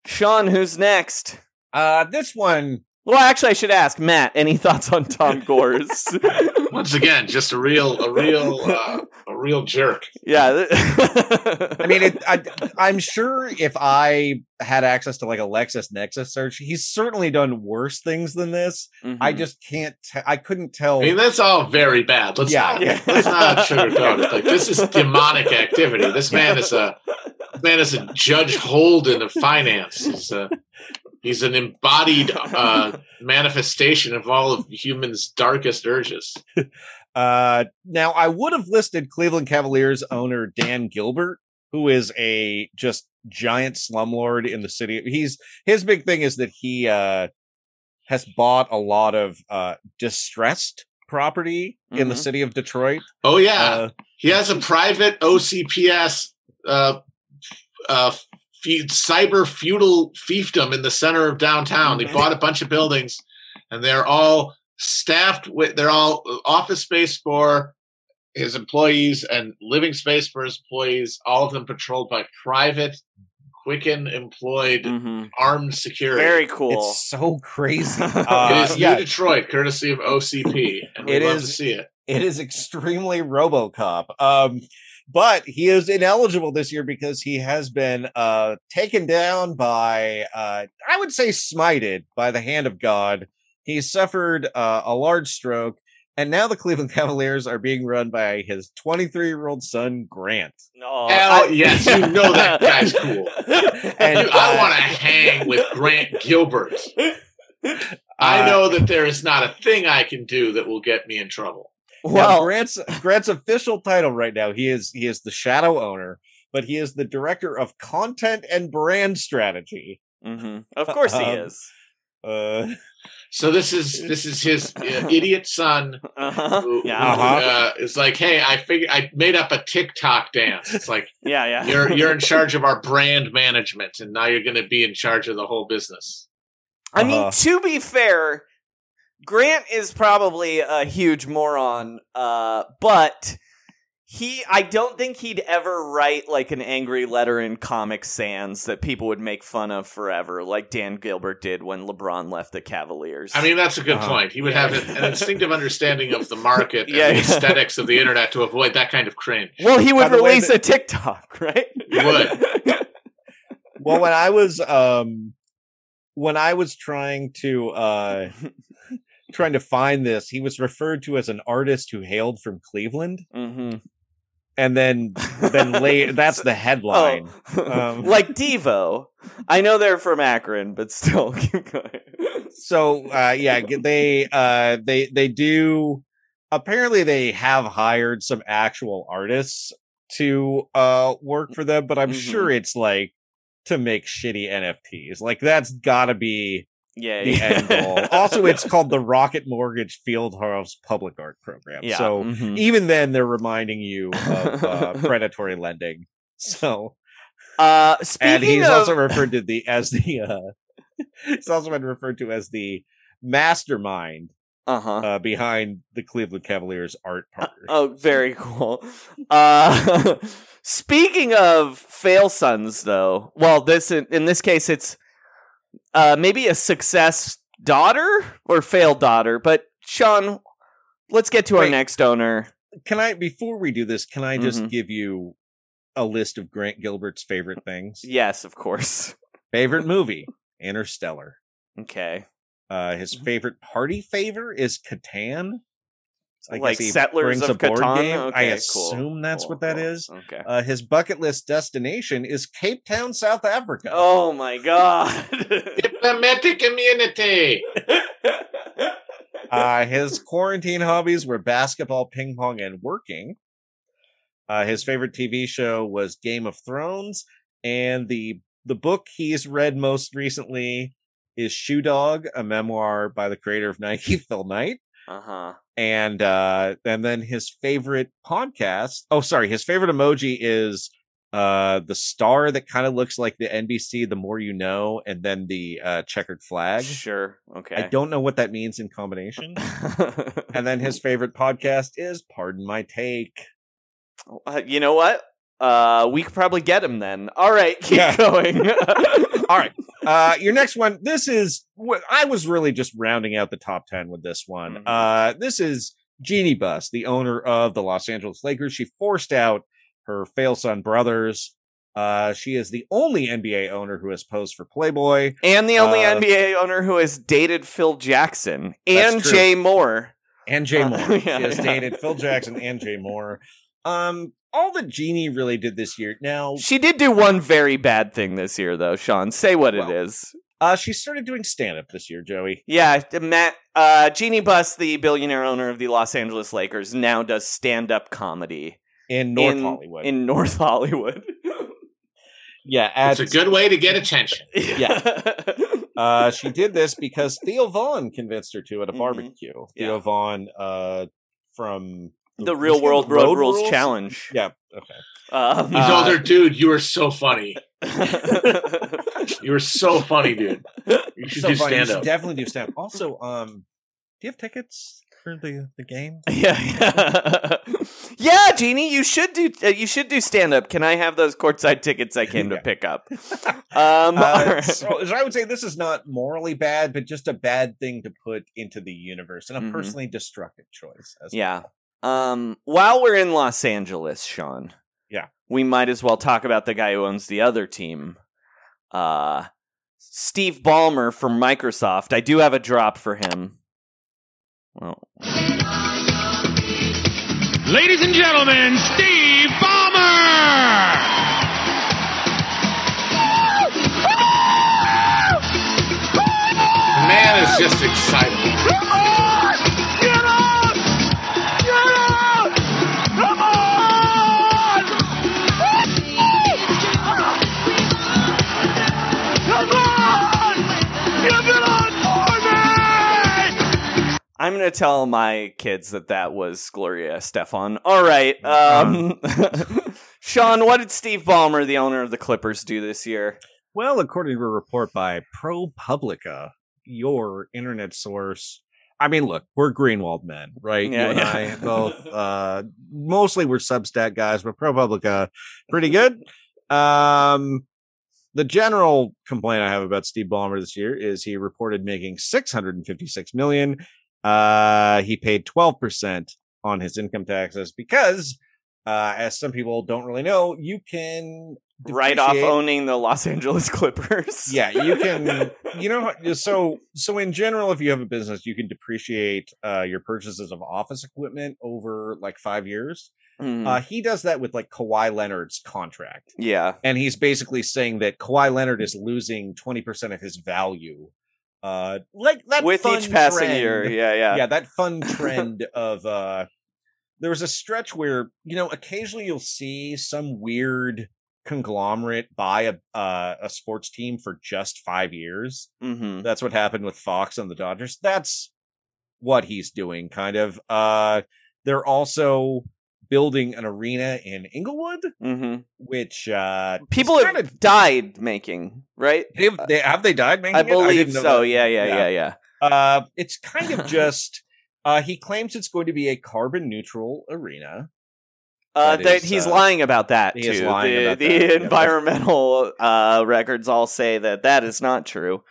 Sean, who's next? Uh, this one, Well, actually, I should ask Matt. Any thoughts on Tom Gores? Once again, just a real, a real, uh, a real jerk. yeah. I mean, it, I, I'm sure if I had access to like a LexisNexis search, he's certainly done worse things than this. Mhm. I just can't. T- I couldn't tell. I mean, that's all very bad. Let's Yeah. not, Yeah. let's not sugarcoat it. Like this is demonic activity. This man is a man is a Judge Holden of finance. He's a he's an embodied uh, manifestation of all of humans' darkest urges. Uh, now I would have listed Cleveland Cavaliers owner Dan Gilbert, who is a just giant slumlord in the city. He's his big thing is that he uh has bought a lot of uh distressed property in the Mhm. city of Detroit. Oh yeah, Uh, he has a private OCPS uh, uh, fe- cyber feudal fiefdom in the center of downtown. They bought a bunch of buildings, and they're all staffed with. They're all office space for his employees and living space for his employees. All of them patrolled by private, Quicken employed Mhm. armed security. Very cool. It's so crazy. it Uh, is yeah, New Detroit, courtesy of OCP, and we It love is- to see it. it is extremely RoboCop. Um, but he is ineligible this year because he has been uh taken down by uh I would say smited by the hand of God. He suffered uh, a large stroke, and now the Cleveland Cavaliers are being run by his 23 year old son Grant. No, Hell yes, you know that guy's cool. And Dude, I want to hang with Grant Gilbert. I uh, know that there is not a thing I can do that will get me in trouble. Now, Well, Grant's Grant's official title right now he is he is the shadow owner, but he is the director of content and brand strategy. mhm. of course he Um, is. Uh, So this is this is his uh, idiot son Uh-huh. who, Yeah. Uh-huh. uh, is like, hey, I figure I made up a TikTok dance. It's like Yeah, yeah. you're you're in charge of our brand management, and now you're going to be in charge of the whole business. I mean, Uh-huh. to be fair, Grant is probably a huge moron, uh, but he I don't think he'd ever write like an angry letter in Comic Sans that people would make fun of forever, like Dan Gilbert did when LeBron left the Cavaliers. I mean, that's a good Uh-huh. point. He would have an, an instinctive understanding of the market and Yeah, the yeah. aesthetics of the internet to avoid that kind of cringe. well, he would By way, release the- a TikTok, right? He would. well, when I was um when I was trying to uh trying to find this, he was referred to as an artist who hailed from Cleveland, mm-hmm. and then then lay that's the headline. Oh, Um, like Devo. I know they're from Akron, but still keep going. so uh yeah they uh they they do apparently they have hired some actual artists to uh work for them but i'm Mhm. sure it's like to make shitty nfts like that's gotta be Yeah, the end goal also it's called the rocket mortgage fieldhouse public art program yeah. so mhm. even then they're reminding you of uh, predatory lending so uh, and he's of, also referred to the as the uh he's also been referred to as the mastermind uh-huh. uh behind the Cleveland Cavaliers art partner. Oh, very cool. Uh, speaking of fail sons, though, well, this in this case, it's uh, maybe a success daughter or failed daughter. But Sean, let's get to our next owner. Can I before we do this, can I just Mhm. give you a list of Grant Gilbert's favorite things? Yes, of course. Favorite movie, Interstellar. Okay. Uh his favorite party favor is Catan. I Like guess he Settlers brings of a board Catan? game. I Okay, cool, assume that's cool, what that cool. is. Okay. Uh, his bucket list destination is Cape Town, South Africa. Oh my god. Diplomatic community. Uh, his quarantine hobbies were basketball, ping pong, and working. Uh, his favorite TV show was Game of Thrones, and the the book he's read most recently is Shoe Dog, a memoir by the creator of Nike, Phil Knight. Uh-huh. And uh, and then his favorite podcast. Oh, sorry, his favorite emoji is uh the star that kind of looks like the NBC the more you know and then the uh checkered flag Sure. Okay. I don't know what that means in combination. and then his favorite podcast is Pardon My Take. Uh, you know what? Uh, we could probably get him then. All right, keep Yeah. going. All right. Uh your next one. This is what I was really just rounding out the top 10 with this one. Mhm. Uh this is Jeanie Buss, the owner of the Los Angeles Lakers. She forced out her fail son brothers. Uh she is the only NBA owner who has posed for Playboy. and the only Uh, NBA owner who has dated Phil Jackson and. Jay Mohr. and Jay Uh, Mohr. yeah, she has yeah. dated Phil Jackson and Jay Mohr. Um, all that Jeanie really did this year. Now, She did do one very bad thing this year, though. Sean, say what Well, it is. uh, she started doing stand up this year. Joey. Yeah, Matt, uh, Jeanie Buss, the billionaire owner of the Los Angeles Lakers, now does stand-up comedy in North in, Hollywood. In North Hollywood. yeah, at, It's a good way to get attention. yeah. uh, she did this because Theo Von convinced her to at a Mhm. barbecue. Theo Yeah. Von, uh, from the Real World Road, Rules Challenge. Yeah. Okay. Um, He Uh, told her, dude, you are so funny. You were so funny, dude. You should So do funny. You stand should up. definitely do stand up. Also, um, do you have tickets for the the game? yeah, yeah, yeah, Jeanie, you should do uh, you should do stand up. Can I have those courtside tickets I came to pick up? Um, Uh, alright. so, so I would say this is not morally bad, but just a bad thing to put into the universe and a Mhm. personally destructive choice. as yeah. well. Um, while we're in Los Angeles, Sean, Yeah. we might as well talk about the guy who owns the other team, uh, Steve Ballmer from Microsoft. I do have a drop for him. Well, Ladies and gentlemen, Steve Ballmer! Man is just excitable. I'm gonna tell my kids that that was Gloria Estefan. All right, um, Sean, what did Steve Ballmer, the owner of the Clippers, do this year? Well, according to a report by ProPublica, your internet source. I mean, look, we're Greenwald men, right? Yeah, you and yeah. I both. Uh, mostly we're Substack guys, but ProPublica, pretty good. Um, the general complaint I have about Steve Ballmer this year is he reported making 656 million. Uh, he paid 12% on his income taxes because, uh, as some people don't really know, you can Right off owning the Los Angeles Clippers. yeah you can you know so so in general if you have a business you can depreciate uh your purchases of office equipment over like five years Mhm. uh he does that with like Kawhi Leonard's contract yeah. and he's basically saying that Kawhi Leonard is losing 20% of his value uh like that With fun each passing trend- year, yeah, yeah, yeah that fun trend of uh there was a stretch where you know occasionally you'll see some weird conglomerate buy a uh, a sports team for just five years. Mm-hmm. That's what happened with Fox and the Dodgers. That's what he's doing, kind of. Uh, they're also building an arena in Inglewood, Mm-hmm. which uh, People have kinda- died making right. They've, they have they died making I it? believe didn't so. that. Yeah, yeah, yeah, yeah. Uh, it's kind of just. Uh, he claims it's going to be a carbon neutral arena. Uh, That is, he's uh, lying about that he too. is lying the about the that, environmental uh, records all say that that is not true.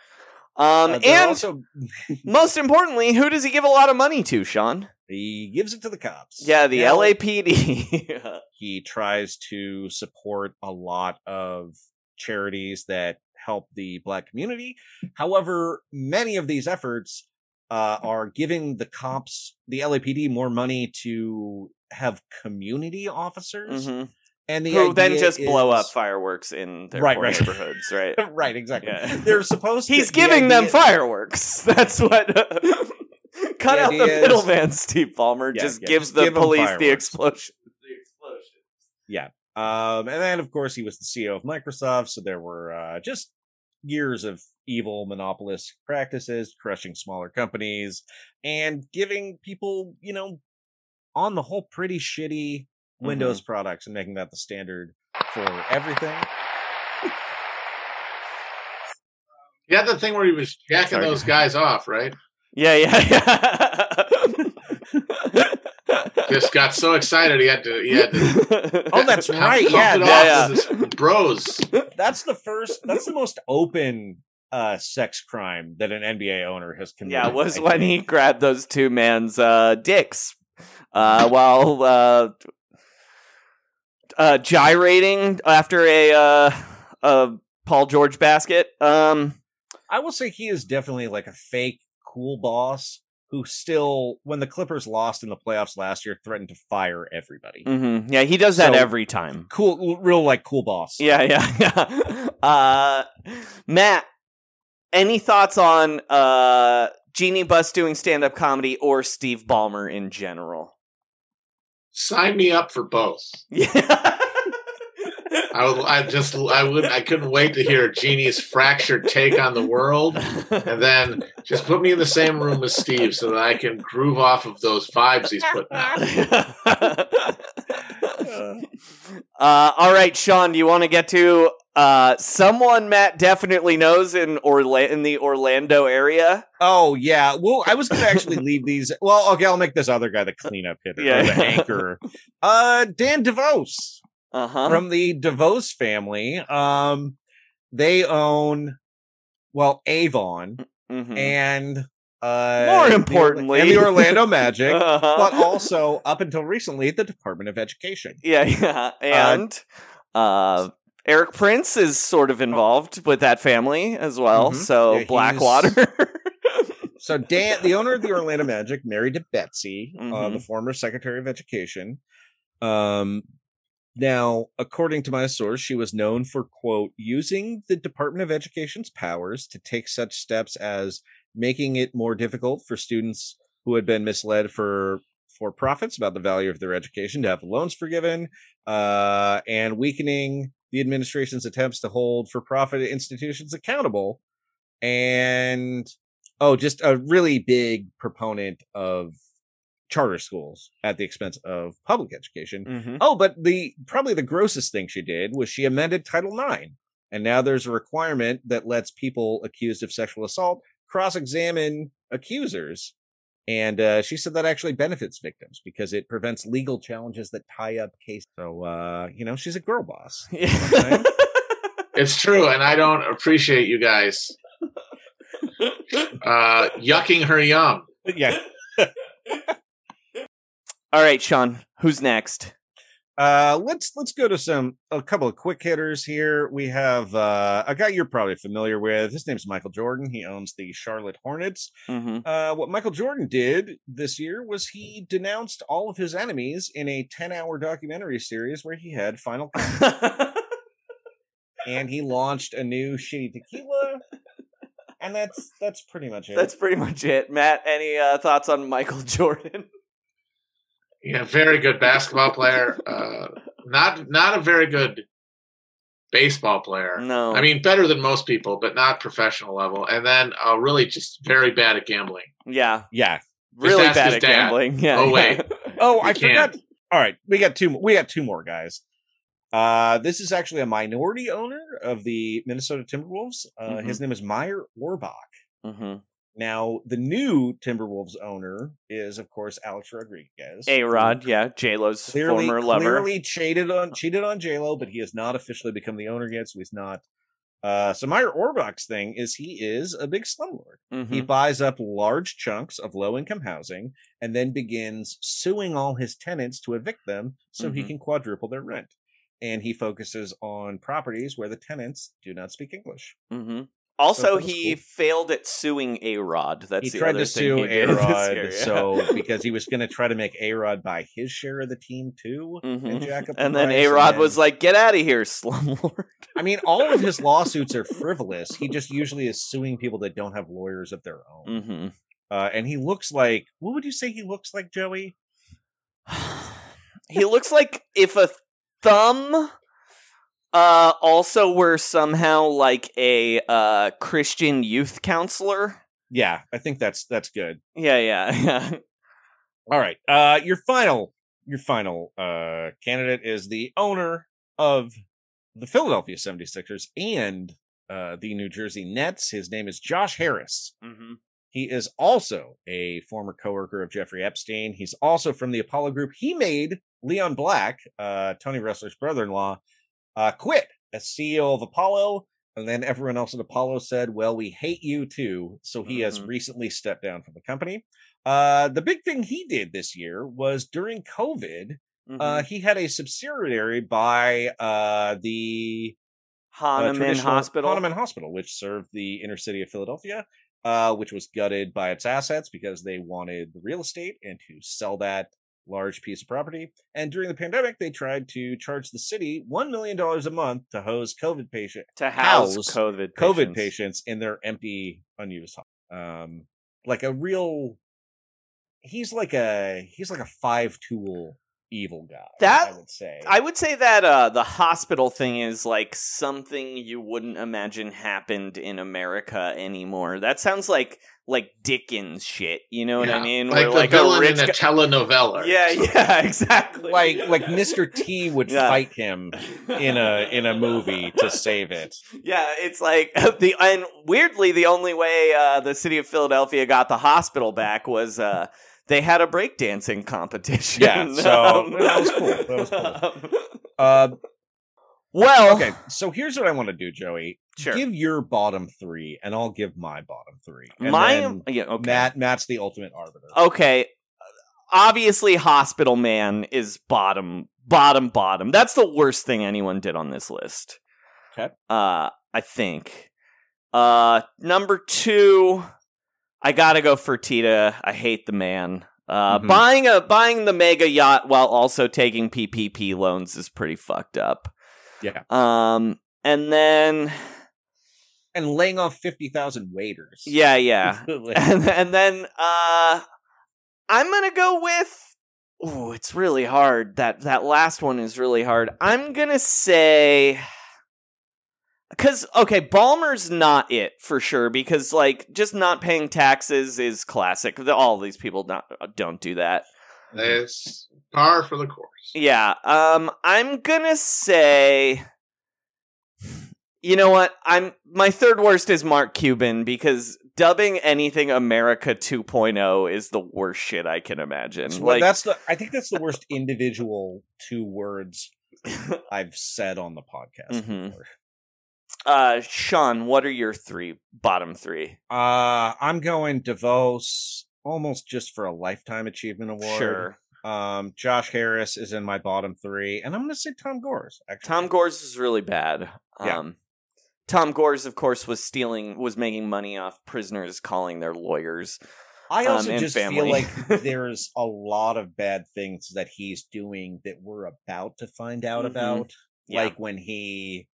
Um, Uh, and also most importantly, who does he give a lot of money to, Sean? He gives it to the cops. Yeah, the Now, LAPD. he tries to support a lot of charities that help the black community. However, many of these efforts uh, are giving the cops, the LAPD, more money to have community officers, Mhm. and the Who then just blow up fireworks in their Right, right. neighborhoods, right? right, exactly. Yeah. They're supposed. to, He's the giving them idea- fireworks. That's what. Cut The out the middleman, Steve Ballmer. Yeah, just yeah, gives just the give 'em police the explosion. The explosion. Yeah. Um, and then of course he was the CEO of Microsoft, so there were uh, just years of evil monopolistic practices, crushing smaller companies, and giving people, you know, on the whole, pretty shitty Windows products and making that the standard for everything. He had the thing where he was jacking Sorry. those guys off, right? Yeah, yeah, yeah. Just got so excited he had to. He had to Oh, that's pump- right. pump Yeah, yeah, his bros. that's the first. That's the most open uh sex crime that an NBA owner has committed. yeah, was I when think. he grabbed those two man's uh, dicks uh, while uh, uh, gyrating after a uh, a Paul George basket. Um, I will say he is definitely like a fake cool boss who still, when the Clippers lost in the playoffs last year, threatened to fire everybody. mhm. Yeah, he does that So- every time. Cool, real like cool boss. Yeah, yeah, yeah. Uh, Matt, any thoughts on uh, Jeanie Buss doing stand up comedy or Steve Ballmer in general? Sign me up for both. Yeah. I would. I just. I would. I couldn't wait to hear Jeanie's fractured take on the world, and then just put me in the same room as Steve so that I can groove off of those vibes he's putting out. uh, all right, Sean, do you want to get to uh, someone Matt definitely knows in Orla- in the Orlando area? Oh yeah. Well, I was gonna actually leave these. Well, okay, I'll make this other guy the cleanup hitter, Yeah. or the anchor. Uh, Dan DeVos Uh huh. from the DeVos family. Um, they own well Avon Mhm. and uh More the- importantly- and the Orlando Magic. Uh-huh. but also up until recently the Department of Education. Yeah, yeah. And uh, Erik Prince is sort of involved with that family as well. Mhm. So Yeah, Blackwater. So Dan, the owner of the Orlando Magic, married to Betsy, uh, Mhm. the former Secretary of Education. Um, now, according to my source, she was known for quote using the Department of Education's powers to take such steps as making it more difficult for students who had been misled for for profits about the value of their education to have loans forgiven, uh, and weakening the administration's attempts to hold for profit institutions accountable. And oh, just a really big proponent of charter schools at the expense of public education. Mhm. Oh, but the probably the grossest thing she did was she amended Title IX. And now there's a requirement that lets people accused of sexual assault cross-examine accusers. And uh, she said that actually benefits victims because it prevents legal challenges that tie up cases. So, uh, you know, she's a girl boss. You know what I'm saying? It's true, and I don't appreciate you guys uh, yucking her yum. yeah. All right, Sean, who's next? Uh, let's let's go to some a couple of quick hitters here. We have uh, a guy you're probably familiar with. His name's Michael Jordan. He owns the Charlotte Hornets. hmm Uh, what Michael Jordan did this year was he denounced all of his enemies in a 10 hour documentary series where he had final and he launched a new shitty tequila. And that's that's pretty much it. That's pretty much it. Matt, any uh, thoughts on Michael Jordan? Yeah, very good basketball player. Uh, not not a very good baseball player. No. I mean better than most people, but not professional level. And then uh, really just very bad at gambling. Yeah, yeah. really bad at dad. gambling. Yeah. Oh, yeah. wait. Oh, I can't. forgot. All right, we got two. We got two more guys. Uh, this is actually a minority owner of the Minnesota Timberwolves. Uh, His name is Meyer Orbach. hmm Now, the new Timberwolves owner is, of course, Alex Rodriguez. A Rod, yeah, J Lo's former lover. clearly cheated on cheated on J Lo, but he has not officially become the owner yet, so he's not. Uh, so Meyer Orbach's thing is he is a big slumlord. He Mhm. buys up large chunks of low income housing and then begins suing all his tenants to evict them so he Mhm. can quadruple their rent. And he focuses on properties where the tenants do not speak English. hmm Also, was he cool. failed at suing A Rod. That's he tried to sue A Rod, yeah. so because he was going to try to make A Rod buy his share of the team too, Mhm. and jack up the And then A Rod was like, "Get out of here, slumlord." I mean, all of his lawsuits are frivolous. He just usually is suing people that don't have lawyers of their own. hmm Uh, and he looks like what would you say he looks like, Joey? he looks like if a thumb uh also were somehow like a uh Christian youth counselor. Yeah, I think that's that's good. Yeah, yeah, yeah. All right. Uh your final your final uh candidate is the owner of the Philadelphia 76ers and uh the New Jersey Nets. His name is Josh Harris. hmm He is also a former coworker of Jeffrey Epstein. He's also from the Apollo group. He made Leon Black, uh Tony Ressler's brother-in-law, uh quit as CEO of Apollo. And then everyone else at Apollo said, Well, we hate you too. So he has Mhm. recently stepped down from the company. Uh, the big thing he did this year was during COVID, Mm-hmm. uh, he had a subsidiary by uh, the uh, Hahnemann Hospital. Hahnemann Hospital, which served the inner city of Philadelphia, uh, which was gutted by its assets because they wanted the real estate and to sell that large piece of property. And during the pandemic, they tried to charge the city $1 million a month to host COVID patient to house, house COVID COVID patients. patients in their empty, unused home. Um, like a real, he's like a he's like a five tool evil guy. That- I would say. I would say that uh, the hospital thing is like something you wouldn't imagine happened in America anymore. That sounds like like Dickens shit. You know what I mean? Like Where, the villain in a guy- telenovela. yeah, yeah, exactly. like like Mr. T would Yeah. fight him in a in a movie to save it. Yeah, it's like the and weirdly the only way uh, the city of Philadelphia got the hospital back was uh, they had a breakdancing competition. Yeah, so that was cool. That was cool. Uh, well, okay, so here's what I want to do, Joey. Sure. Give your bottom three, and I'll give my bottom three. And my yeah, okay. Matt Matt's the ultimate arbiter. okay obviously hospital man is bottom bottom bottom that's the worst thing anyone did on this list Okay. uh i think uh number two i gotta go for tita i hate the man uh Mhm. buying a buying the mega yacht while also taking ppp loans is pretty fucked up Yeah. um and then And laying off fifty thousand waiters. yeah yeah and, and then uh I'm gonna go with oh it's really hard that that last one is really hard I'm gonna say because okay Ballmer's not it for sure because like just not paying taxes is classic all these people not, don't do that It's par for the course. yeah um I'm gonna say you know what I'm my third worst is Mark Cuban because dubbing anything America 2.0 is the worst shit I can imagine. Well, like that's the I think that's the worst individual two words I've said on the podcast Mhm. Uh Sean, what are your three bottom three? Uh I'm going DeVos almost just for a lifetime achievement award. Sure. Um Josh Harris is in my bottom three, and I'm gonna say Tom Gores. Actually. Tom Gores is really bad. Yeah. Um Tom Gores, of course, was stealing, was making money off prisoners calling their lawyers. I um, also and just family. feel like there's a lot of bad things that he's doing that we're about to find out Mhm. about. Yeah. Like when he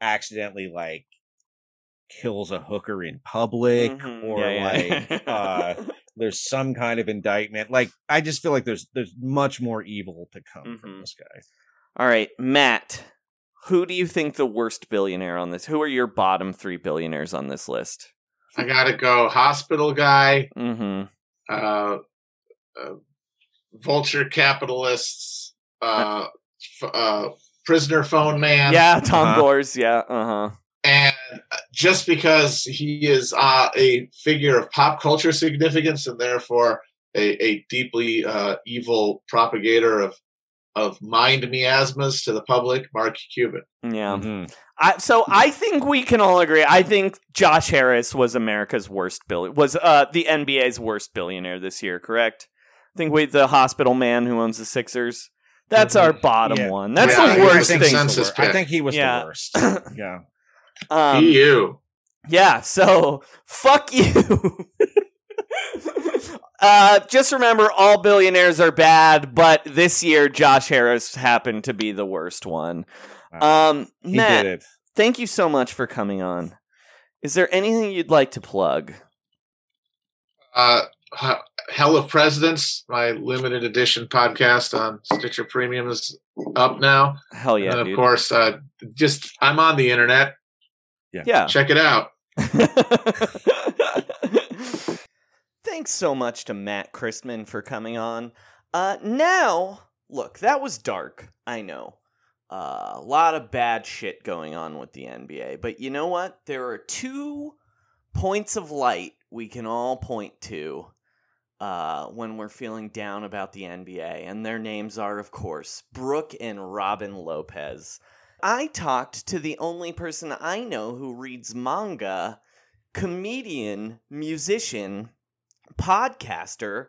accidentally like kills a hooker in public Mhm. or Yeah, yeah. like uh there's some kind of indictment. Like I just feel like there's there's much more evil to come from Mhm. this guy. All right, Matt. Who do you think the worst billionaire on this? Who are your bottom three billionaires on this list? I gotta go hospital guy, Mm-hmm. uh, uh, vulture capitalists, uh, f- uh, prisoner phone man. Yeah, Tom Uh-huh. Gores. Yeah. Uh huh. And just because he is uh, a figure of pop culture significance and therefore a, a deeply uh, evil propagator of of mind miasmas to the public, Mark Cuban. Yeah. Mhm. I, so I think we can all agree. I think Josh Harris was America's worst bill was uh the NBA's worst billionaire this year. Correct. I think we the hospital man who owns the Sixers. That's our bottom Yeah. one. That's Yeah, the I worst think thing. so. He's the Census wor- I think he was Yeah. the worst. Yeah. Um, EU. Yeah, so fuck you. uh, just remember, all billionaires are bad, but this year Josh Harris happened to be the worst one. Um, He Matt, did it. thank you so much for coming on. Is there anything you'd like to plug? Uh, H- Hell of Presidents, my limited edition podcast on Stitcher Premium is up now. Hell yeah, and of dude. course, uh, just I'm on the internet. Yeah. Check it out. Thanks so much to Matt Christman for coming on. Uh, now, look, that was dark. I know. Uh, a lot of bad shit going on with the NBA. But you know what? There are two points of light we can all point to uh, when we're feeling down about the NBA. And their names are, of course, Brooke and Robin Lopez. I talked to the only person I know who reads manga, comedian, musician, podcaster,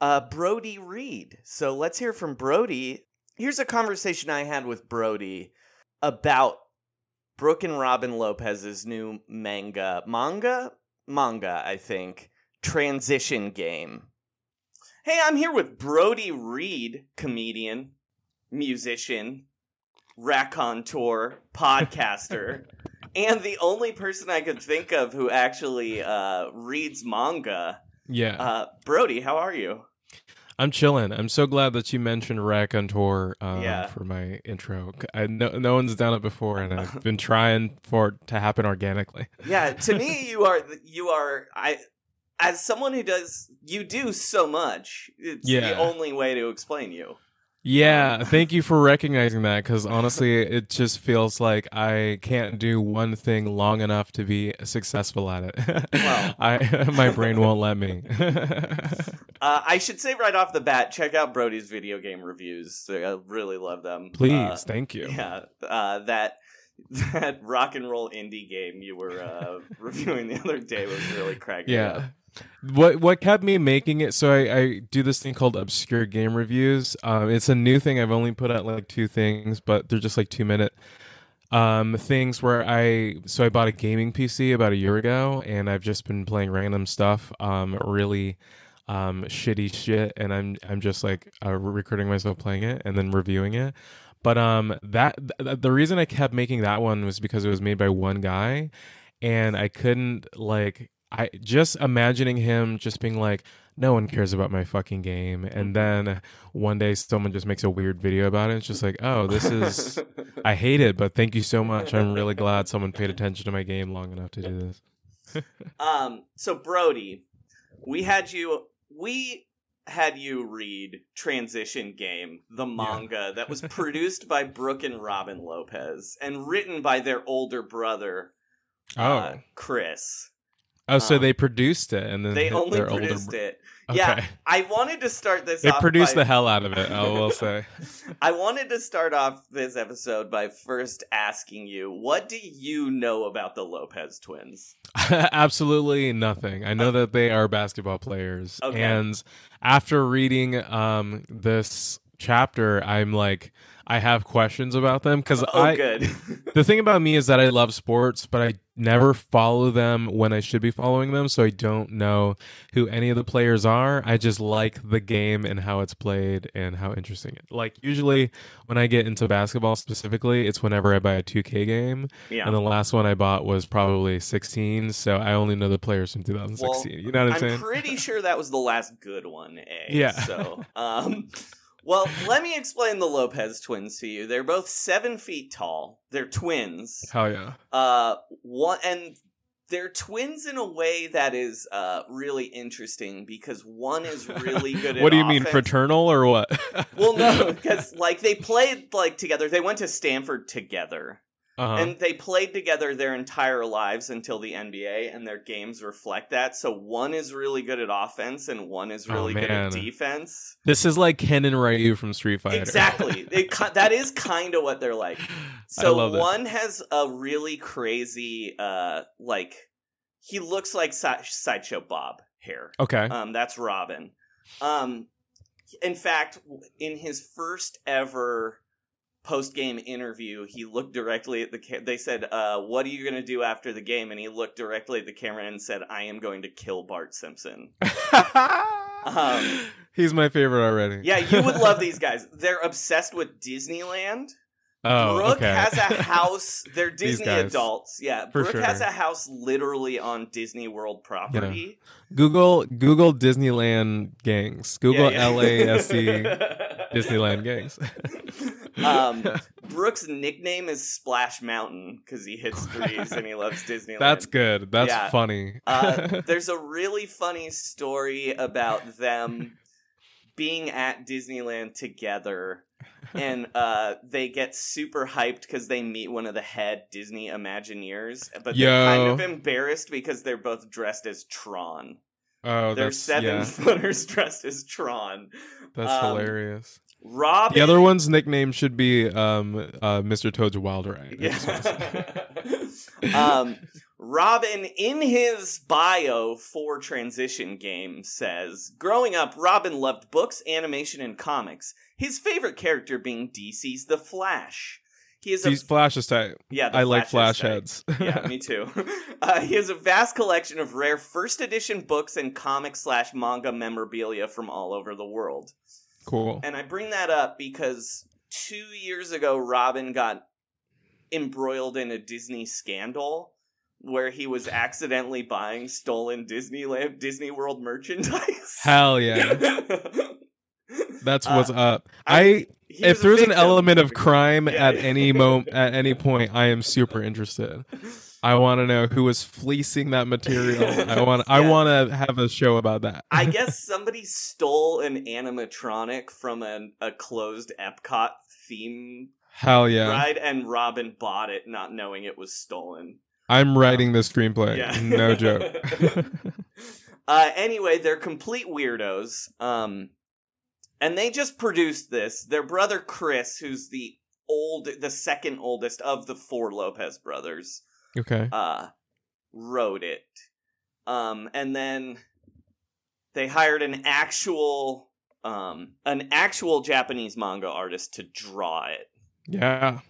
uh, Brody Reed. So let's hear from Brody. Here's a conversation I had with Brody about Brooke and Robin Lopez's new manga, manga, manga, I think, transition game. Hey, I'm here with Brody Reed, comedian, musician, raconteur, podcaster, and the only person I could think of who actually uh, reads manga. Yeah. Uh, Brody, how are you? I'm chilling. I'm so glad that you mentioned Raconteur um, Yeah. for my intro. I, no, no one's done it before, and I've been trying for it to happen organically. Yeah, to me, you are you are I. As someone who does, you do so much. It's the only way to explain you. Yeah, thank you for recognizing that because honestly, it just feels like I can't do one thing long enough to be successful at it. Wow. I my brain won't let me. Uh, I should say right off the bat, check out Brody's video game reviews. I really love them. Please, Uh, thank you. Yeah, uh, that that rock and roll indie game you were uh, reviewing the other day was really cracking yeah. up. What what kept me making it so I, I do this thing called obscure game reviews. Um it's a new thing. I've only put out like two things but they're just like two minute um things where i so i bought a gaming pc about a year ago and i've just been playing random stuff um really um shitty shit and i'm i'm just like uh, recording myself playing it and then reviewing it. But um that th- the reason i kept making that one was because it was made by one guy and i couldn't like i just imagining him just being like no one cares about my fucking game. And then one day someone just makes a weird video about it. It's just like oh this is i hate it but thank you so much. I'm really glad someone paid attention to my game long enough to do this. Um, so Brody, we had you we had you read Transition Game, the manga that was produced by Brooke and Robin Lopez and written by their older brother, uh, Oh. Chris. Oh so um, they produced it and then They only older produced br- it. Okay. Yeah, I wanted to start this. they produced by- the hell out of it i will say I wanted to start off this episode by first asking you, what do you know about the Lopez twins? Absolutely nothing. I know that they are basketball players. Okay. And after reading um this chapter, I'm like I have questions about them cuz Oh, I good. The thing about me is that I love sports, but I never follow them when I should be following them, so I don't know who any of the players are. I just like the game and how it's played and how interesting it. Like usually when I get into basketball specifically, it's whenever I buy a 2K game. Yeah. And the last one I bought was probably 16, so I only know the players from 2016. you know what I'm, I'm saying? pretty sure that was the last good one, eh? Yeah. So, um, well, let me explain the Lopez twins to you. They're both seven feet tall. They're twins. Hell yeah. Uh, one and they're twins in a way that is uh really interesting because one is really good. what do you mean fraternal or what? Well, no, because like they played like together. They went to Stanford together. Uh-huh. And they played together their entire lives until the NBA, and their games reflect that. So one is really good at offense, and one is Oh, really good at defense. This is like Ken and Ryu from Street Fighter. Exactly. It, that is kind of what they're like. So one has a really crazy, uh, like he looks like si- sideshow Bob hair. Okay. Um, that's Robin. Um, in fact, in his first ever post game interview, he looked directly at the. Ca- they said, uh, "What are you going to do after the game?" And he looked directly at the camera and said, "I am going to kill Bart Simpson." um, He's my favorite already. yeah, you would love these guys. They're obsessed with Disneyland. Oh, Brooke okay. has a house. They're Disney guys. adults. Yeah, Brooke has a house literally on Disney World property. Google Google Disneyland gangs. Google Yeah, yeah. LASD Disneyland gangs. Um, Brook's nickname is Splash Mountain because he hits threes and he loves Disneyland. That's good. That's Yeah. funny. uh, there's a really funny story about them being at Disneyland together, and uh, they get super hyped because they meet one of the head Disney Imagineers, but they're kind of embarrassed because they're both dressed as Tron. oh, they're seven yeah. footers dressed as Tron. That's Um, hilarious. Robin. The other one's nickname should be um, uh, Mr. Toad's Wild Ride. I just wanna say. Yeah. um, Robin, in his bio for Transition Game, says Growing up, Robin loved books, animation, and comics. His favorite character being DC's The Flash. He is a Flash is tight. Yeah, the I like Flash Flash heads. yeah, me too. Uh, he has a vast collection of rare first edition books and comic slash manga memorabilia from all over the world. Cool. And I bring that up because two years ago, Robin got embroiled in a Disney scandal where he was accidentally buying stolen Disneyland Disney World merchandise. Hell yeah. That's what's Uh, up. I- I, if there's an element of crime Yeah, at any moment at any point, I am super interested. I want to know who was fleecing that material. I want I want to have a show about that. I guess somebody stole an animatronic from an, a closed Epcot theme Hell yeah. ride, and Robin bought it, not knowing it was stolen. I'm writing the screenplay. Yeah. No joke. Uh, anyway, they're complete weirdos. Um, and they just produced this. Their brother Chris, who's the old, the second oldest of the four Lopez brothers, okay. uh, wrote it. Um, and then they hired an actual, um, an actual Japanese manga artist to draw it. Yeah.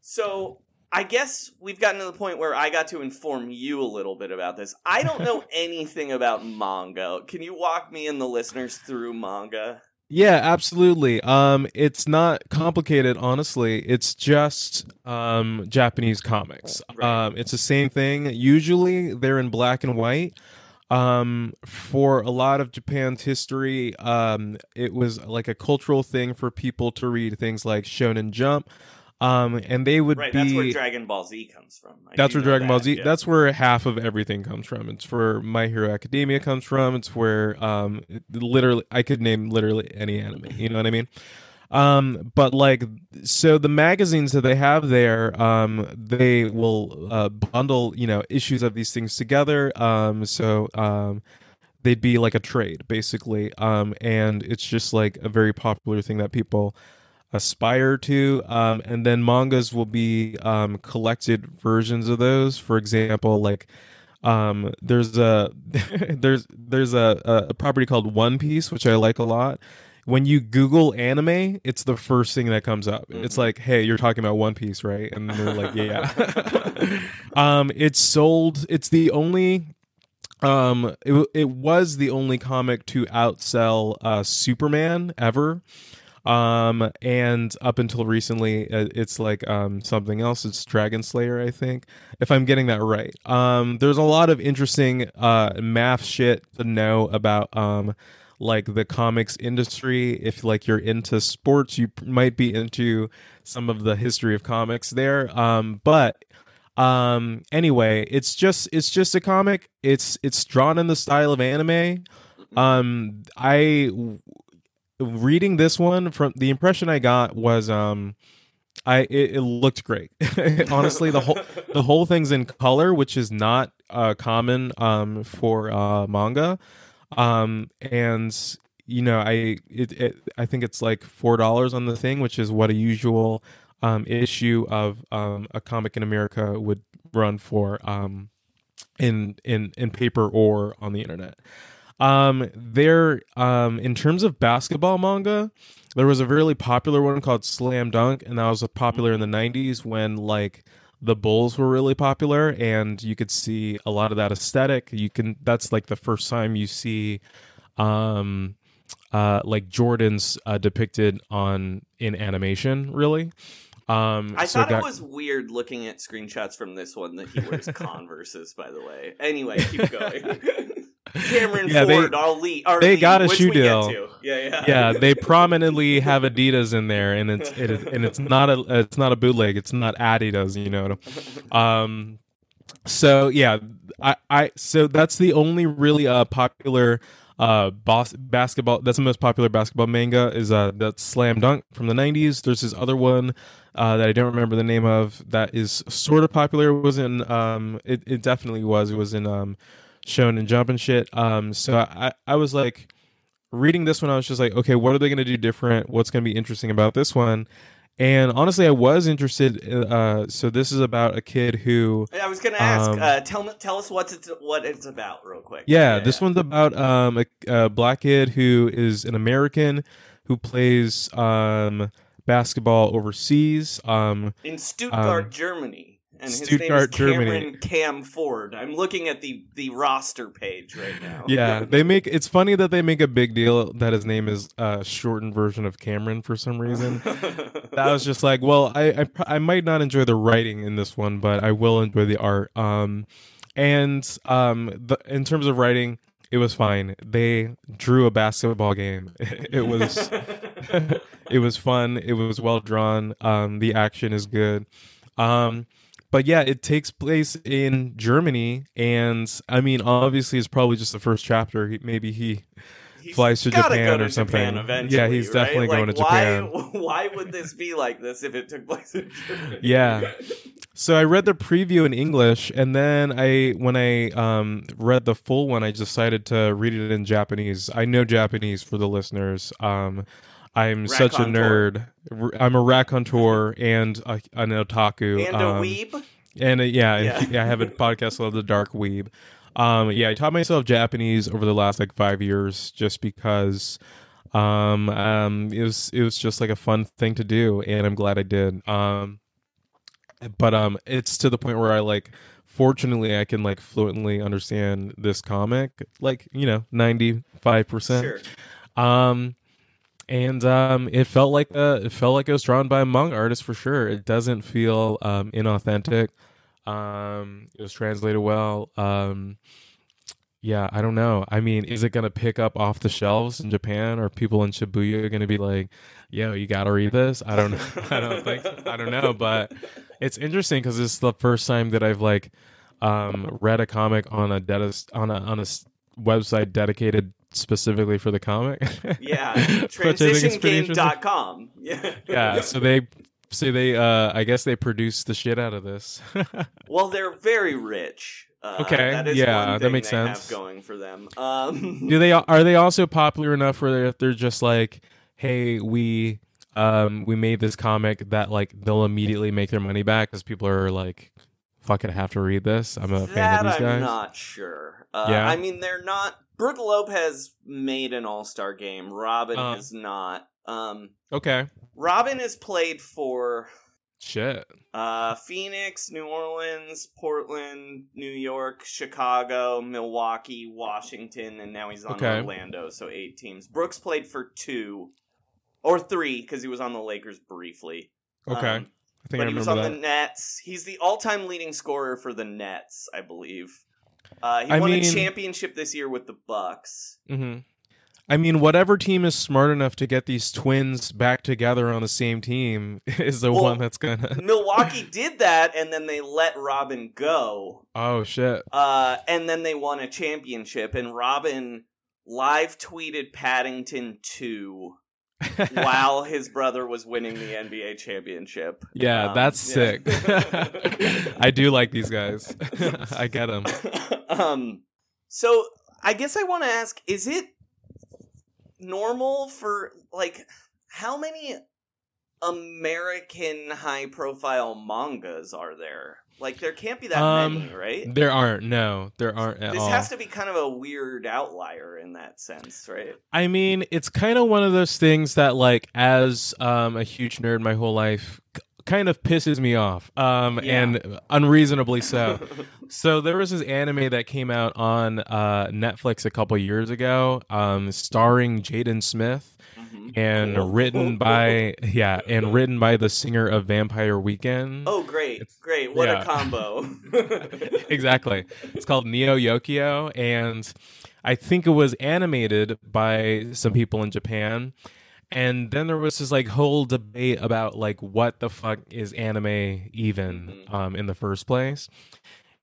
So I guess we've gotten to the point where I got to inform you a little bit about this. I don't know anything about manga. Can you walk me and the listeners through manga? Yeah, absolutely. Um, it's not complicated, honestly. It's just um Japanese comics. Um, it's the same thing. Usually, they're in black and white. Um, for a lot of Japan's history, um, it was like a cultural thing for people to read things like Shonen Jump. Um, and they would Right, be that's where Dragon Ball Z comes from. I that's where Dragon Ball Z. yeah. That's where half of everything comes from. It's where My Hero Academia comes from. It's where um literally I could name literally any anime. You know what I mean? Um, but like so the magazines that they have there, um, they will uh, bundle you know issues of these things together. Um, so um. They'd be like a trade, basically, um, and it's just like a very popular thing that people aspire to um, and then mangas will be um, collected versions of those. For example like um, there's a there's there's a, a property called one piece which i like a lot. When you google anime it's the first thing that comes up. It's like hey you're talking about one piece right? And they're like yeah. Um it's sold it's the only um it, it was the only comic to outsell uh superman ever um and up until recently uh, it's like um something else. It's dragon slayer i think if i'm getting that right. Um there's a lot of interesting uh math shit to know about um like the comics industry. If like you're into sports you might be into some of the history of comics there. Um but um anyway it's just it's just a comic. It's it's drawn in the style of anime. Um i reading this one from the impression I got was um I it, it looked great. Honestly, the whole the whole thing's in color, which is not uh common um for uh manga. Um and you know, I it, it I think it's like $4 on the thing, which is what a usual um issue of um a comic in America would run for um in in in paper or on the internet. Um, there, um, in terms of basketball manga, there was a really popular one called Slam Dunk, and that was popular in the '90s when like the Bulls were really popular, and you could see a lot of that aesthetic. You can that's like the first time you see, um, uh, like Jordan's uh, depicted on in animation, really. Um, I so thought got- it was weird looking at screenshots from this one that he wears Converses. By the way, anyway, keep going. Cameron Yeah, they- Ford, our lead, our they lead, got a shoe deal. Yeah, yeah, yeah, they prominently have Adidas in there, and it's it is, and it's not a it's not a bootleg. It's not Adidas, you know. Um, so yeah, I I so that's the only really uh popular uh boss basketball. That's the most popular basketball manga is uh that's Slam Dunk from the '90s. There's this other one uh that I don't remember the name of that is sort of popular. It was in um it it definitely was. It was in um Shonen Jump and shit. Um, so I I was like reading this one, I was just like, okay, what are they going to do different? What's going to be interesting about this one? And honestly, I was interested. Uh, so this is about a kid who, I was gonna ask. Um, uh, tell me, tell us what's it's what it's about, real quick. yeah, this one's about um, a, a black kid who is an American who plays um, basketball overseas. Um, in Stuttgart, um, Germany, and his Stuttgart, name is Germany. Cameron Cam Ford. I'm looking at the the roster page right now. yeah, they make it's funny that they make a big deal that his name is a shortened version of Cameron for some reason. that was just like, well, I, I I might not enjoy the writing in this one, but I will enjoy the art. Um, and um, the, in terms of writing, it was fine. They drew a basketball game. it was it was fun. It was well drawn. Um, the action is good. Um, but yeah, it takes place in Germany, and I mean, obviously, it's probably just the first chapter. He, maybe he flies to Japan to or something. Japan yeah, he's right? definitely Like, going to why, Japan. Why would this be like this if it took place in Germany? yeah so i read the preview in english and then i when i um read the full one i decided to read it in japanese i know japanese for the listeners um i'm such a nerd I'm a raconteur and a, an otaku And a um, weeb? and uh, yeah, Yeah. I have a podcast called The Dark Weeb. Um, yeah, I taught myself Japanese over the last like five years just because um, um, it was it was just like a fun thing to do, and I'm glad I did. Um, but um, it's to the point where I like. Fortunately, I can like fluently understand this comic, like you know, ninety five percent. Um, and um, it felt like uh, it felt like it was drawn by a manga artist for sure. It doesn't feel um, inauthentic. Um, it was translated well. Um, yeah, I don't know. I mean, is it gonna pick up off the shelves in Japan? Or people in Shibuya gonna be like, "Yo, you gotta read this"? I don't. know. I don't think. I don't know. But it's interesting because it's the first time that I've like um, read a comic on a on a on a website dedicated specifically for the comic. Yeah, Which I think is pretty interesting. transitiongame.com. Yeah. yeah, so they so they uh I guess they produce the shit out of this. Well, they're very rich. Uh, Okay, that is yeah, that makes they sense. Have going for them. Um, Do they are they also popular enough where they're, they're just like, "Hey, we um we made this comic that like they'll immediately make their money back cuz people are like fucking have to read this. I'm a fan of these guys. I'm guys." not sure. Uh, Yeah? I mean, they're not. Brook Lopez made an All Star game. Robin Uh. has not. Um, Okay. Robin has played for Shit. uh, Phoenix, New Orleans, Portland, New York, Chicago, Milwaukee, Washington, and now he's on Okay. Orlando. So eight teams. Brooks played for two or three because he was on the Lakers briefly. Okay. Um, I think but I he was on that. the Nets. He's the all-time leading scorer for the Nets, I believe. Uh, he I won mean- a championship this year with the Bucks. hmm I mean, whatever team is smart enough to get these twins back together on the same team is the Well, one that's gonna. Milwaukee did that, and then they let Robin go. Oh shit! Uh, and then they won a championship, and Robin live tweeted Paddington 2 while his brother was winning the NBA championship. Yeah, Um, that's yeah. sick. I do like these guys. I get them. um, so I guess I want to ask: Is it normal for like how many American high-profile mangas are there? Like there can't be that Um, many, right? There aren't. No, there aren't at This all. has to be kind of a weird outlier in that sense, right? I mean, it's kind of one of those things that, like, as um, a huge nerd my whole life, kind of pisses me off, um, Yeah. and unreasonably so. so there was this anime that came out on uh, Netflix a couple years ago, um, starring Jaden Smith. And Cool. written by yeah, and written by the singer of Vampire Weekend. Oh, great, great! What yeah. a combo! exactly. It's called Neo Yokio, and I think it was animated by some people in Japan. And then there was this like whole debate about like what the fuck is anime even um, in the first place.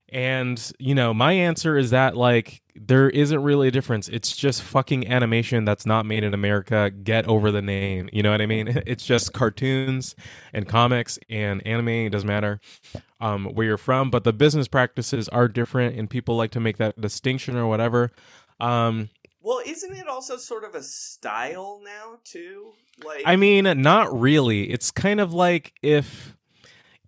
And you know, my answer is that like there isn't really a difference. It's just fucking animation that's not made in America. Get over the name. You know what I mean? It's just cartoons and comics and anime. It doesn't matter um, where you're from, but the business practices are different, and people like to make that distinction or whatever. Um, well, isn't it also sort of a style now too? Like, I mean, not really. It's kind of like if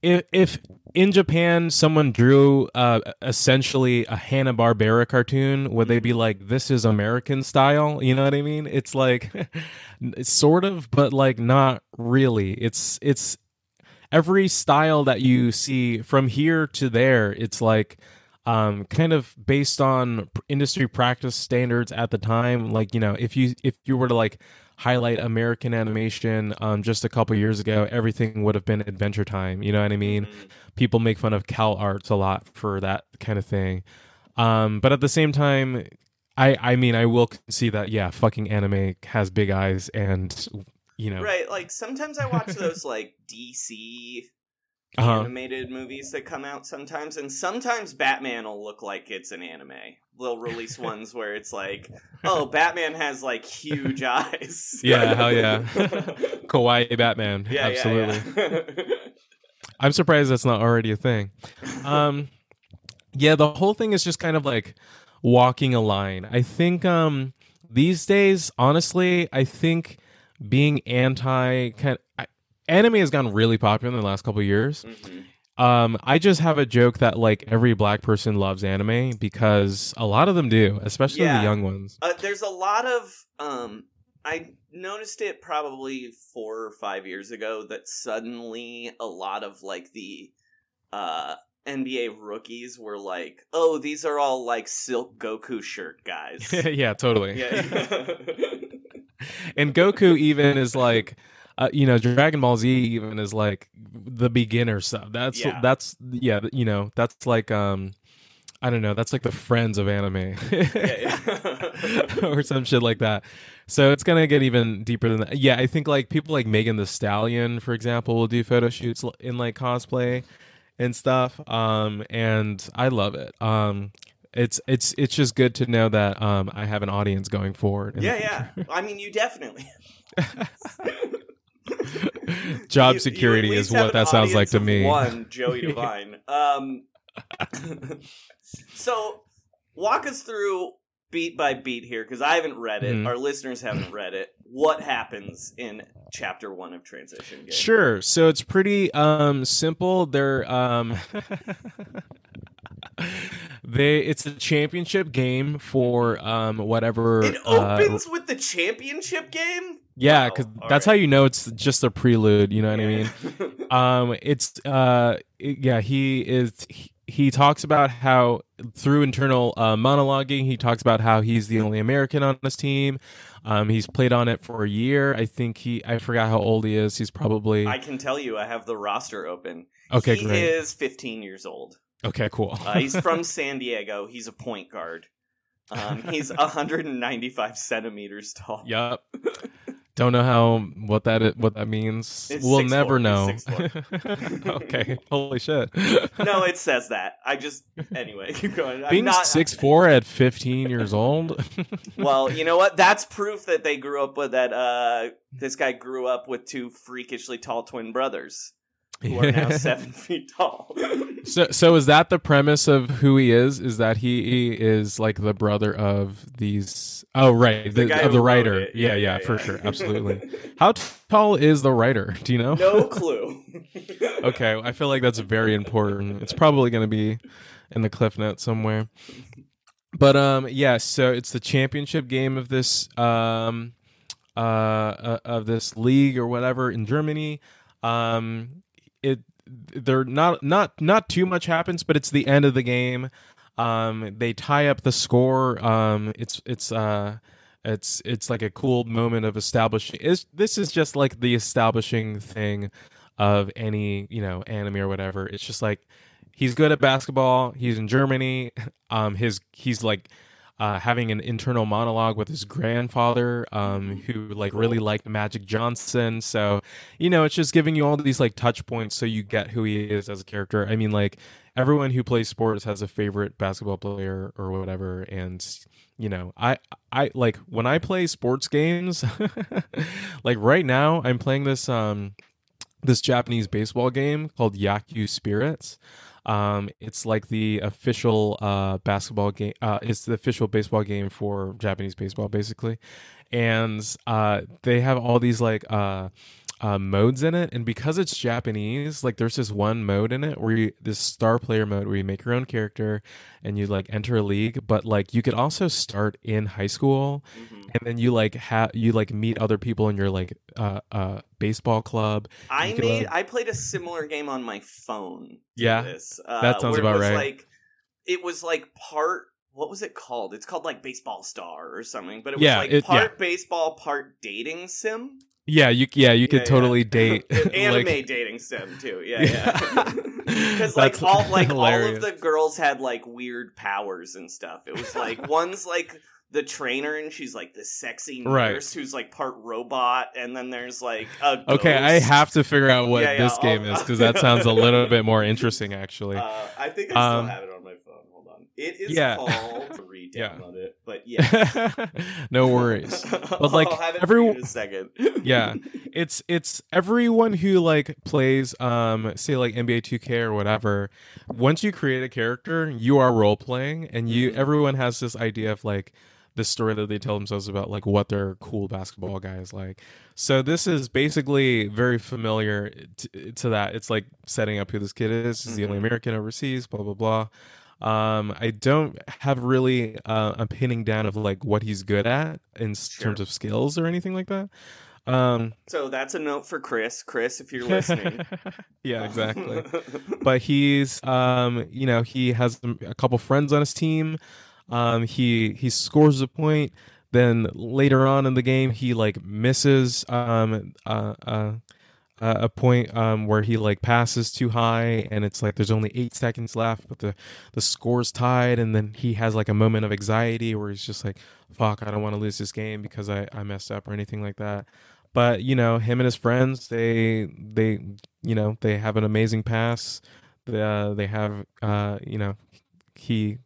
if if in Japan someone drew uh, essentially a Hanna Barbera cartoon, would they be like, "This is American style"? You know what I mean? It's like it's sort of, but like not really. It's it's every style that you see from here to there. It's like um, kind of based on industry practice standards at the time. Like you know, if you if you were to like highlight American animation um, just a couple years ago, everything would have been Adventure Time. You know what I mean? People make fun of Cal Arts a lot for that kind of thing. Um, but at the same time, I I mean I will see that yeah, fucking anime has big eyes and you know right? Like sometimes I watch those like DC Uh-huh. animated movies that come out sometimes, and sometimes Batman will look like it's an anime. They'll release ones where it's like, oh, Batman has like huge eyes. Yeah, hell yeah. Kawaii Batman. Yeah, yeah, Absolutely. yeah. I'm surprised that's not already a thing. Um yeah, the whole thing is just kind of like walking a line. I think um these days, honestly, I think being anti kind I, anime has gotten really popular in the last couple of years. Um, I just have a joke that like every black person loves anime because a lot of them do, especially Yeah. the young ones. Uh, there's a lot of um I noticed it probably 4 or 5 years ago that suddenly a lot of like the uh NBA rookies were like, "Oh, these are all like Silk Goku shirt guys." yeah, totally. yeah. and Goku even is like, uh, you know, Dragon Ball Z even is like the beginner stuff. That's Yeah. that's yeah, you know, that's like um, I don't know, that's like the friends of anime or some shit like that. So it's gonna get even deeper than that. Yeah, I think like people like Megan Thee Stallion, for example, will do photo shoots in like cosplay and stuff. Um, and I love it. Um. It's it's it's just good to know that um I have an audience going forward. yeah, yeah. I mean, you definitely job You- you security at is what that sounds like to me. One Joey Devine. um, so walk us through beat by beat here because I haven't read it. Mhm. Our listeners haven't read it. What happens in chapter one of Transition Game? Sure. So it's pretty um simple. They're um they it's a championship game for um whatever It uh, opens with the championship game. Yeah, because that's how you know it's just a prelude. You know what I mean? um, it's uh, yeah. He is. He, he talks about how through internal uh, monologuing, he talks about how he's the only American on this team. Um, he's played on it for a year. I think he. I forgot how old he is. He's probably I can tell you, I have the roster open. Okay, he great. is 15 years old. okay. Cool. Uh, he's from San Diego. He's a point guard. Um, he's 195 centimeters tall. Yup. Don't know how what that what that means. It's we'll 6'4", never know. 6'4". okay. Holy shit. no, it says that. I just anyway. Keep going. I'm Being not, six four at fifteen years old. Well, you know what? That's proof that they grew up with that. Uh, this guy grew up with two freakishly tall twin brothers who are now seven feet tall. So, so is that the premise of who he is? Is that he is like the brother of these? Oh, right, The the, of the writer. it. Yeah, Yeah, yeah, yeah, for yeah. sure, absolutely. How tall is the writer? Do you know? No clue. okay, I feel like that's very important. It's probably going to be in the cliff notes somewhere. But um, yeah. So it's the championship game of this um, uh, uh of this league or whatever in Germany. Um, it they're not not not too much happens, but it's the end of the game. Um, they tie up the score. Um, it's it's uh. It's it's like a cool moment of establishing. Is this is just like the establishing thing of any you know anime or whatever. It's just like he's good at basketball. He's in Germany. Um, his he's like uh, having an internal monologue with his grandfather, um, who like really liked Magic Johnson. So you know, it's just giving you all these like touch points so you get who he is as a character. I mean, like everyone who plays sports has a favorite basketball player or whatever, and you know, I I like when I play sports games, like right now, I'm playing this um this Japanese baseball game called Yakyu Spirits. Um, it's like the official uh, basketball game. Uh, it's the official baseball game for Japanese baseball, basically. And uh, they have all these like uh, modes in it, and because it's Japanese, like there's this one mode in it where you this star player mode where you make your own character and you like enter a league, but like you could also start in high school, and then you like have you like meet other people in your like uh, uh, baseball club. I made I played a similar game on my phone. Yeah, this, uh, that sounds about it was right. Like it was like part. What was it called? It's called like Baseball Star or something. But it was Yeah, like it- part yeah. baseball, part dating sim. Yeah, you yeah you could Yeah, totally yeah. date Anime like- dating sim too. Yeah, yeah. Because like all like all of the girls had like weird powers and stuff. It was like one's like the trainer and she's like the sexy nurse Right. who's like part robot, and then there's like a Okay, I have to figure out what Yeah, yeah, this I'll- game is because that sounds a little bit more interesting, actually. Uh, I think I still Um, have it on my phone. It is yeah. called re-download Yeah. it, but yeah. no worries. But like I'll have it for everyone, you in a second. yeah, it's it's everyone who like plays um say like NBA 2K or whatever. Once you create a character, you are role playing, and you Mm-hmm. everyone has this idea of like the story that they tell themselves about like what their cool basketball guy is like. So this is basically very familiar to, to that. It's like setting up who this kid is. He's the only Mhm. American overseas. Blah blah blah. Um, I don't have really uh, a pinning down of like what he's good at in s terms of skills or anything like that. Um, So that's a note for Chris. Chris, if you're listening. yeah, exactly. but he's, um, you know, he has a couple friends on his team. Um, he he scores a point. Then later on in the game, he like misses um uh, uh uh, a point um where he like passes too high, and it's like there's only eight seconds left, but the the score's tied, and then he has like a moment of anxiety where he's just like, "Fuck, I don't want to lose this game because I I messed up or anything like that." but you know him and his friends they they you know they have an amazing pass they, uh, they have uh you know he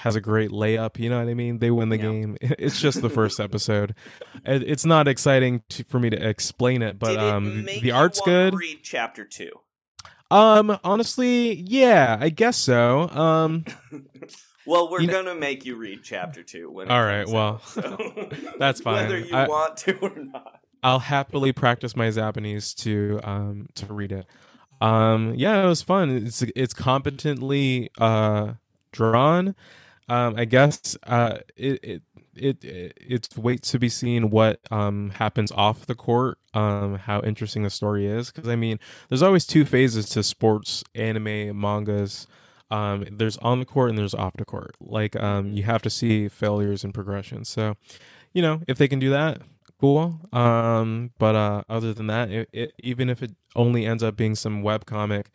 has a great layup you know what i mean they win the game it's just the first episode it's not exciting to, for me to explain it but it um the you art's good Read chapter two. um honestly yeah i guess so um Well, we're You know- gonna make you read chapter two. When all right well out, so- that's fine Whether you I- want to or not. I'll happily practice my Japanese to um to read it. Um yeah, it was fun. It's it's competently uh drawn. Um I guess uh it it it, it it's wait to be seen what um happens off the court um how interesting the story is because i mean there's always two phases to sports anime mangas. Um there's on the court and there's off the court. Like um you have to see failures and progression. So you know if they can do that cool. Um but uh other than that it, it even if it only ends up being some web comic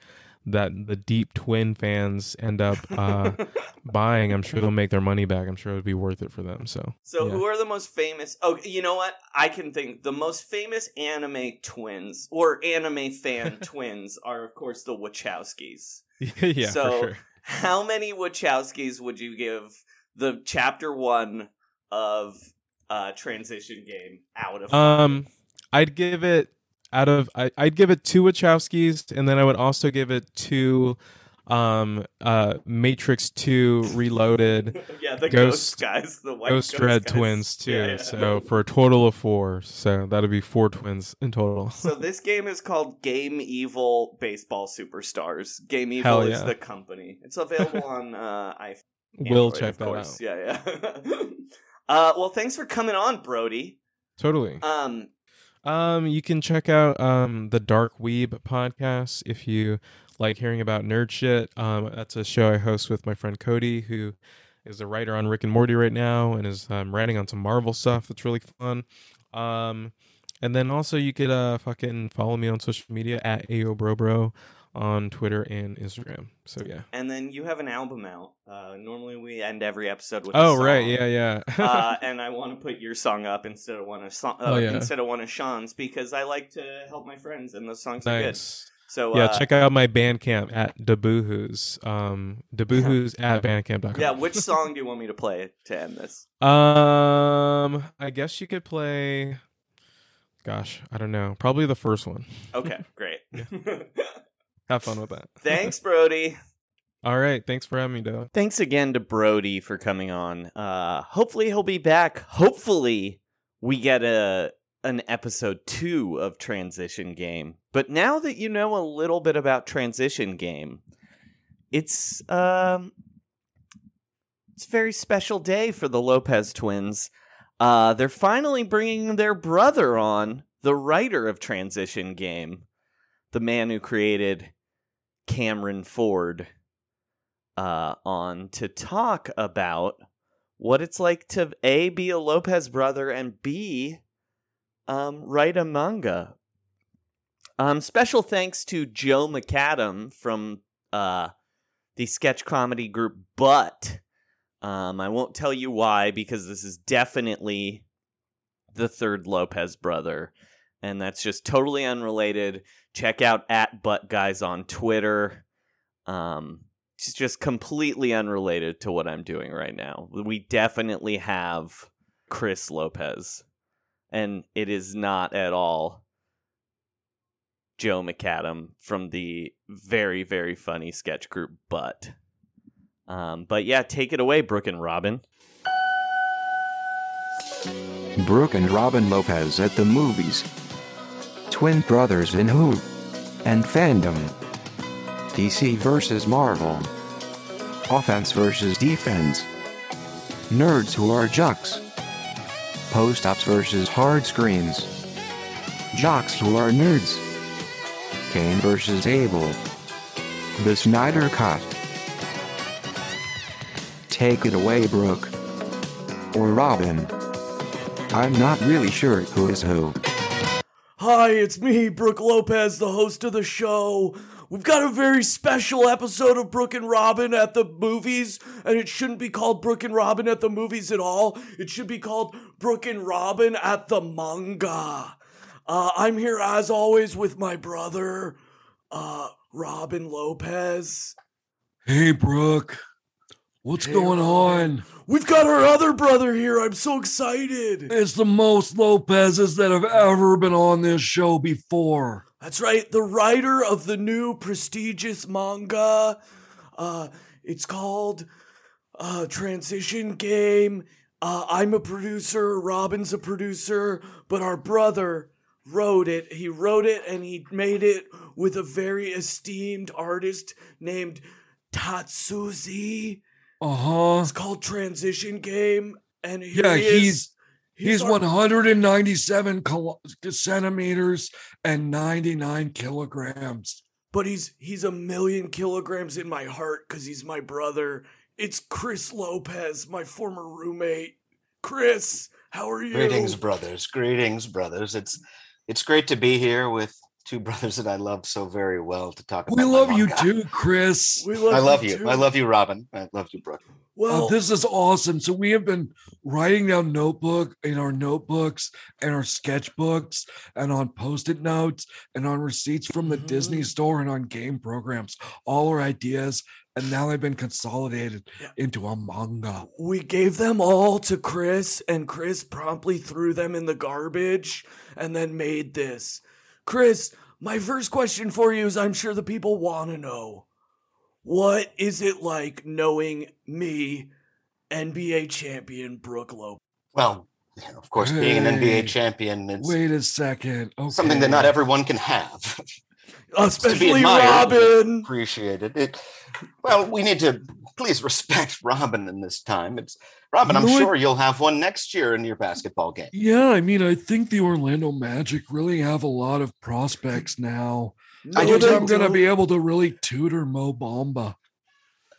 that the deep twin fans end up uh buying i'm sure they'll make their money back i'm sure it would be worth it for them so So yeah. who are the most famous? Oh, you know what? I can think the most famous anime twins or anime fan twins are of course the Wachowskis. yeah so for sure how many Wachowskis would you give the chapter one of uh transition game out of? um i'd give it out of I, i'd give it two wachowskis and then i would also give it two um, uh, Matrix Two Reloaded, Yeah, the ghost guys, the white Ghost ghost Dread guys. twins too. Yeah, yeah. So for a total of four. So that'll be four twins in total. So this game is called Gamevil Baseball Superstars. Gamevil Hell is yeah. the company. It's available on uh, iPhone. We'll Android, check that course. out. Yeah, yeah. uh, well, thanks for coming on, Brody. Totally. Um, Um, you can check out um the Dark Weeb podcast if you like hearing about nerd shit. Um, that's a show I host with my friend Cody, who is a writer on Rick and Morty right now and is um, writing on some Marvel stuff. That's really fun. Um, and then also you could uh fucking follow me on social media at aobrobro on Twitter and Instagram. So yeah. and then you have an album out. Uh, normally we end every episode with. Oh a song. right, yeah, yeah. uh, and I want to put your song up instead of one of so- uh, Oh, yeah. instead of one of Sean's because I like to help my friends and the songs are good. nice. So yeah, uh, check out my Bandcamp at Deboohoos. Um, Deboohoos at bandcamp.com. Yeah, which song do you want me to play to end this? Um, I guess you could play. Gosh, I don't know. Probably the first one. Okay, great. Have fun with that. Thanks, Brody. All right. Thanks for having me, Doug. Thanks again to Brody for coming on. Uh, hopefully he'll be back. Hopefully we get a an episode two of Transition Game. But now that you know a little bit about Transition Game, it's um it's a very special day for the Lopez twins. Uh, they're finally bringing their brother on, the writer of Transition Game, the man who created Cameron Ford uh, on to talk about what it's like to a be a Lopez brother and b um, write a manga. Um, special thanks to Joe McAdam from uh, the sketch comedy group But. Um, I won't tell you why because this is definitely the third Lopez brother, and that's just totally unrelated. Check out at Butt Guys on Twitter. Um, it's just completely unrelated to what I'm doing right now. We definitely have Chris Lopez, and it is not at all Joe McAdam from the very, very funny sketch group, but. Um, but yeah, take it away, Brook and Robin. Brook and Robin Lopez at the movies. Twin brothers in who? And fandom. DC versus Marvel. Offense versus defense. Nerds who are jocks. Post ups versus hard screens. Jocks who are nerds. Cain versus Abel. The Snyder Cut. Take it away, Brook. Or Robin. I'm not really sure who is who. Hi, it's me, Brook Lopez, the host of the show. We've got a very special episode of Brook and Robin at the movies, and it shouldn't be called Brook and Robin at the movies at all. It should be called Brook and Robin at the manga. Uh, I'm here as always with my brother, uh, Robin Lopez. Hey, Brook. What's Hey, going on? We've got our other brother here. I'm so excited. It's the most Lopez's that have ever been on this show before. That's right, the writer of the new prestigious manga. Uh, it's called uh, Transition Game. Uh, I'm a producer, Robin's a producer, but our brother wrote it. He wrote it and he made it with a very esteemed artist named Tatsuzi. Uh huh. It's called Transition Game, and here Yeah, he is. he's he's our- 197 kilo- centimeters and 99 kilograms. but he's he's a million kilograms in my heart because he's my brother. It's Chris Lopez, my former roommate. Chris, how are you? Greetings, brothers. Greetings, brothers. It's it's great to be here with two brothers that I love so very well to talk about. We love you manga. too, Chris. We love I love you you. too. I love you, Robin. I love you, Brook. Well, Oh, this is awesome. So we have been writing down notebook in our notebooks and our sketchbooks and on post-it notes and on receipts from the Disney Mhm. store and on game programs, all our ideas, and now they've been consolidated Yeah. into a manga. we gave them all to Chris, and Chris promptly threw them in the garbage and then made this. Chris, my first question for you is I'm sure the people want to know What is it like knowing me, NBA champion Brook Lopez? Well, of course, being an NBA champion, it's Wait a second. Okay. something that not everyone can have. It's to be Especially admired, Robin. Appreciated it. Well, we need to please respect Robin in this time. It's Robin. You I'm know what? sure you'll have one next year in your basketball game. Yeah, I mean, I think the Orlando Magic really have a lot of prospects now. I I do think too. I'm gonna be able to really tutor Mo Bamba.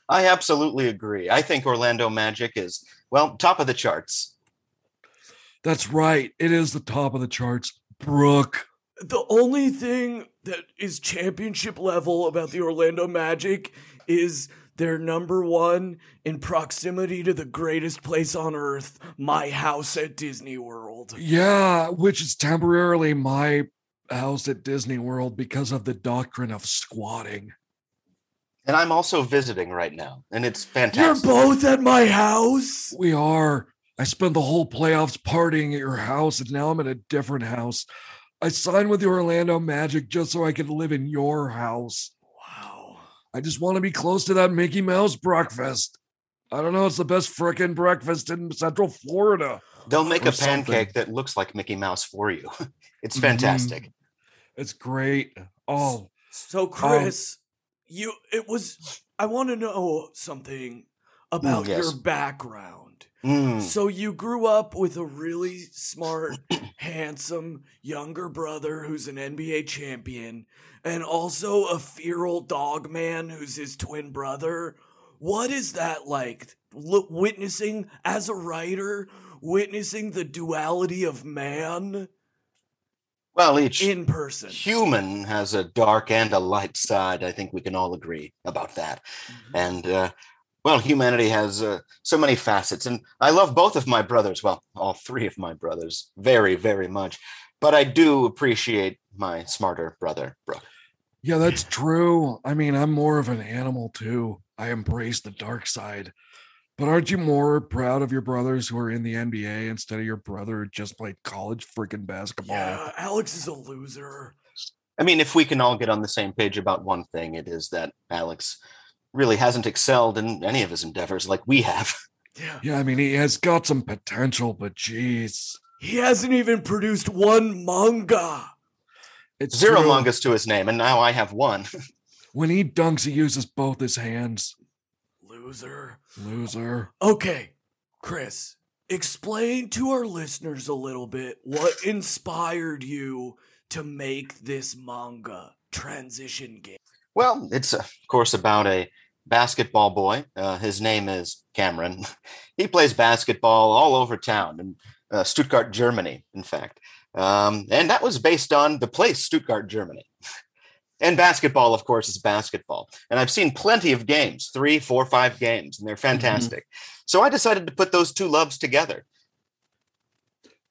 I absolutely agree. I think Orlando Magic is well top of the charts. That's right. It is the top of the charts. Brook. The only thing that is championship level about the Orlando Magic is they're number one in proximity to the greatest place on earth, my house at Disney World. Yeah, which is temporarily my house at Disney World because of the doctrine of squatting. And I'm also visiting right now, and it's fantastic. You're both at my house? We are. I spent the whole playoffs partying at your house, and now I'm at a different house. I signed with the Orlando Magic just so I could live in your house. Wow. I just want to be close to that Mickey Mouse breakfast. I don't know. It's the best frickin' breakfast in Central Florida. They'll make or a pancake something. that looks like Mickey Mouse for you. It's Mhm. fantastic. It's great. Oh, So Chris, you it was I want to know something about yes. your background. Mm. So you grew up with a really smart, handsome younger brother who's an NBA champion and also a feral dog man who's his twin brother. What is that like? L- witnessing as a writer, witnessing the duality of man Well, each in person. human has a dark and a light side. I think we can all agree about that. Mm-hmm. And uh, well, humanity has uh, so many facets, and I love both of my brothers. Well, all three of my brothers very, very much. But I do appreciate my smarter brother, Brook. yeah, that's true. I mean, I'm more of an animal too. I embrace the dark side. But aren't you more proud of your brothers who are in the NBA instead of your brother who just played college freaking basketball? Yeah, Alex is a loser. I mean, if we can all get on the same page about one thing, it is that Alex really hasn't excelled in any of his endeavors like we have. Yeah. Yeah, I mean, he has got some potential, but jeez. He hasn't even produced one manga. It's Zero true. mangas to his name, and now I have one. When he dunks, he uses both his hands. Loser. Loser. Okay, Chris, explain to our listeners a little bit what inspired you to make this manga transition game. Well, it's of course about a basketball boy. Uh, his name is Cameron. He plays basketball all over town in uh, Stuttgart, Germany, in fact. Um, and that was based on the place Stuttgart, Germany. And basketball, of course, is basketball. And I've seen plenty of games three, four, five games, and they're fantastic. So I decided to put those two loves together.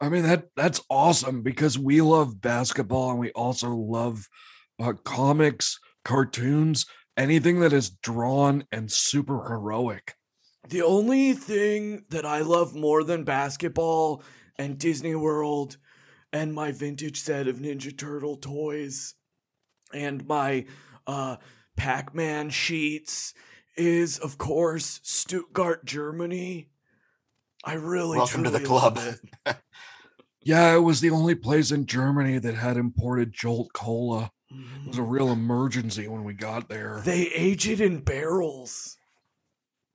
I mean that that's awesome because we love basketball and we also love uh, comics, cartoons, anything that is drawn and super heroic. The only thing that I love more than basketball and Disney World and my vintage set of Ninja Turtle toys and my uh, Pac Man sheets is, of course, Stuttgart, Germany. I really Welcome to the club. it. Yeah, it was the only place in Germany that had imported Jolt Cola. It was a real emergency when we got there. They age it in barrels.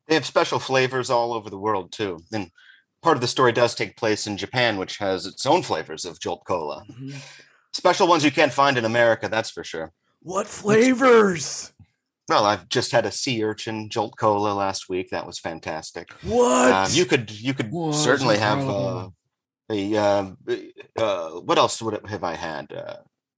They have special flavors all over the world, too. And part of the story does take place in Japan, which has its own flavors of Jolt Cola. Special ones you can't find in America, that's for sure. What flavors? Well, I've just had a sea urchin Jolt Cola last week. That was fantastic. What? Uh, you could you could Was certainly have uh, a uh, uh, what else would it, have I had?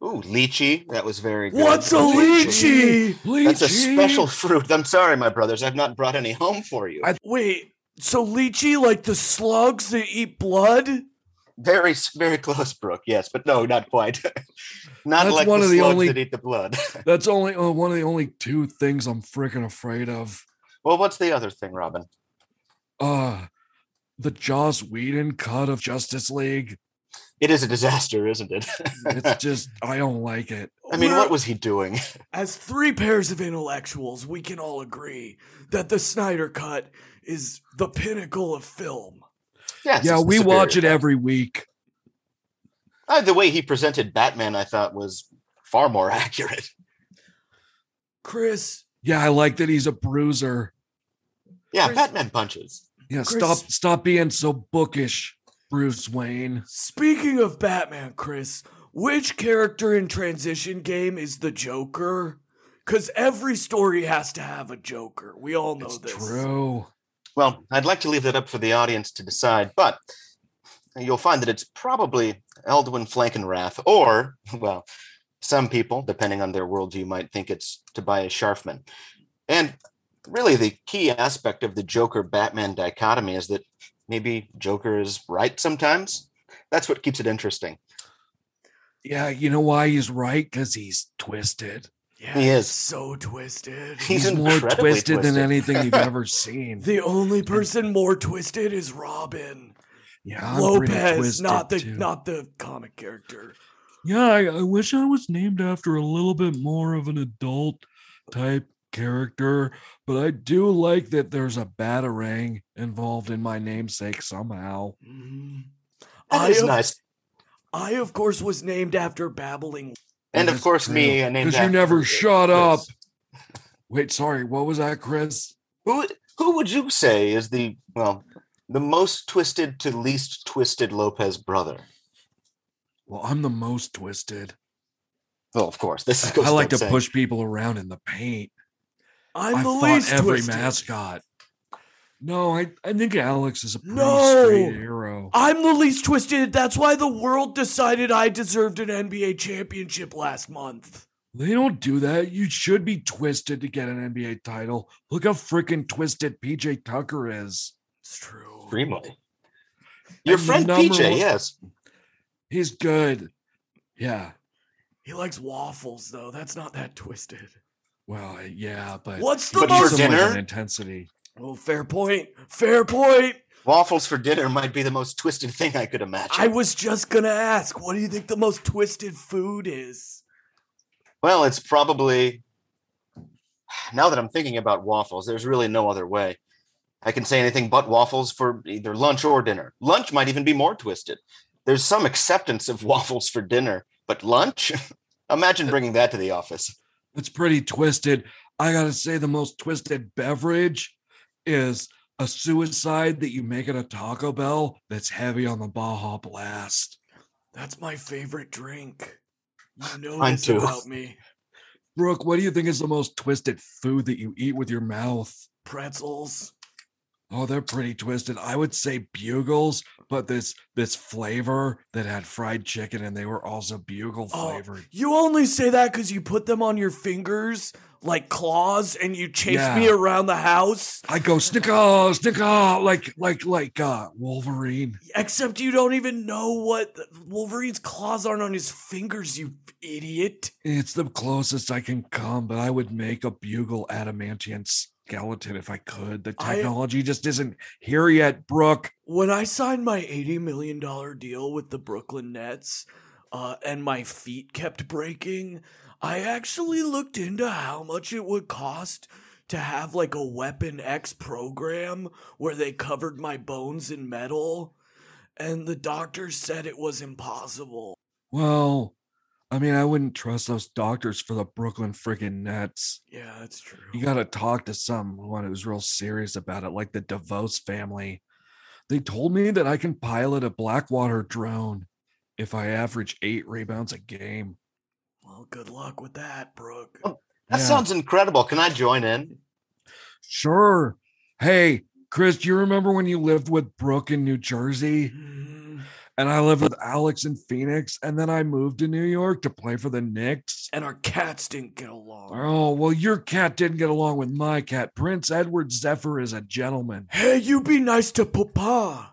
Ooh, lychee. That was very good. What's a lychee? lychee? That's a special fruit. I'm sorry, my brothers. I've not brought any home for you. Wait, so lychee like the slugs that eat blood? Very, very close, Brook. Yes, but no, not quite. not That's like one the of the slugs only- that eat the blood. That's only uh, one of the only two things I'm freaking afraid of. well, what's the other thing, Robin? Uh the Joss Whedon cut of Justice League. It is a disaster, isn't it? It's just I don't like it. I mean, We're- what was he doing? As three pairs of intellectuals, we can all agree that the Snyder Cut is the pinnacle of film. Yes, yeah, we watch it superior every week. Uh, the way he presented Batman, I thought was far more accurate. Chris, Yeah, I like that he's a bruiser. Yeah, Chris- Batman punches. Yeah, Chris- stop stop being so bookish, Bruce Wayne. speaking of Batman, Chris, which character in Transition Game is the Joker? Because every story has to have a Joker. We all know this. True. Well, I'd like to leave that up for the audience to decide, but you'll find that it's probably Eldwin Flankenrath, or, well, some people, depending on their worldview, might think it's Tobias Scharfman. And really, the key aspect of the Joker Batman dichotomy is that maybe Joker is right sometimes. That's what keeps it interesting. Yeah, you know why he's right? Because he's twisted. Yeah, He is. so twisted. He's, He's, more incredibly twisted, than anything you've ever seen. The only person more twisted is Robin Yeah, I'm Lopez, not the too. not the comic character. Yeah, I, I wish I was named after a little bit more of an adult type character, but I do like that there's a batarang involved in my namesake somehow. Mhm. That I is of, nice. I of course was named after babbling. And of course, true. me. I named Because you never Chris. shut up. Wait, sorry, what was that, Chris? Who who would you say is the well the most twisted to least twisted Lopez brother? Well, I'm the most twisted. Well, of course, this I, goes I like to saying. push people around in the paint. I'm I the fought least every twisted. mascot. No, I, I think Alex is a pretty No. straight hero. I'm the least twisted. That's why the world decided I deserved an NBA championship last month. They don't do that. You should be twisted to get an NBA title. Look how freaking twisted PJ Tucker is. It's true. Extremely. Your And friend PJ, one- yes. He's good. Yeah. He likes waffles though. That's not that twisted. Well, yeah, but What's the But most? for some like dinner? intensity. Oh, fair point. Fair point. Waffles for dinner might be the most twisted thing I could imagine. I was just gonna ask, what do you think the most twisted food is? Well, it's probably now that I'm thinking about waffles, there's really no other way. I can say anything but waffles for either lunch or dinner. Lunch might even be more twisted. There's some acceptance of waffles for dinner, but lunch? Imagine uh, bringing that to the office. It's pretty twisted. I gotta say, the most twisted beverage is a suicide that you make at a Taco Bell that's heavy on the Baja Blast. That's my favorite drink. You know Mine this too. about me. Brooke, what do you think is the most twisted food that you eat with your mouth? Pretzels. Oh, they're pretty twisted. I would say bugles, but this this flavor that had fried chicken and they were also bugle Oh, flavored. you only say that because you put them on your fingers like claws and you chase me around the house. I go snicker, snicker, like like like uh Wolverine. Except you don't even know what Wolverine's claws aren't on his fingers, you idiot. It's the closest I can come, but I would make a bugle adamantium skeleton if I could. The I- technology just isn't here yet, Brooke. When I signed my $80 million deal with the Brooklyn Nets uh, and my feet kept breaking, I actually looked into how much it would cost to have like a Weapon X program where they covered my bones in metal. And the doctors said it was impossible. Well, I mean, I wouldn't trust those doctors for the Brooklyn freaking Nets. Yeah, that's true. You got to talk to someone who's real serious about it, like the DeVos family. They told me that I can pilot a Blackwater drone if I average eight rebounds a game. Well, good luck with that, Brooke. That Yeah. sounds incredible. Can I join in? Sure. Hey, Chris, do you remember when you lived with Brooke in New Jersey? Mm, And I lived with Alex in Phoenix, and then I moved to New York to play for the Knicks. And our cats didn't get along. Oh, well, your cat didn't get along with my cat. Prince Edward Zephyr is a gentleman. Hey, you be nice to Papa.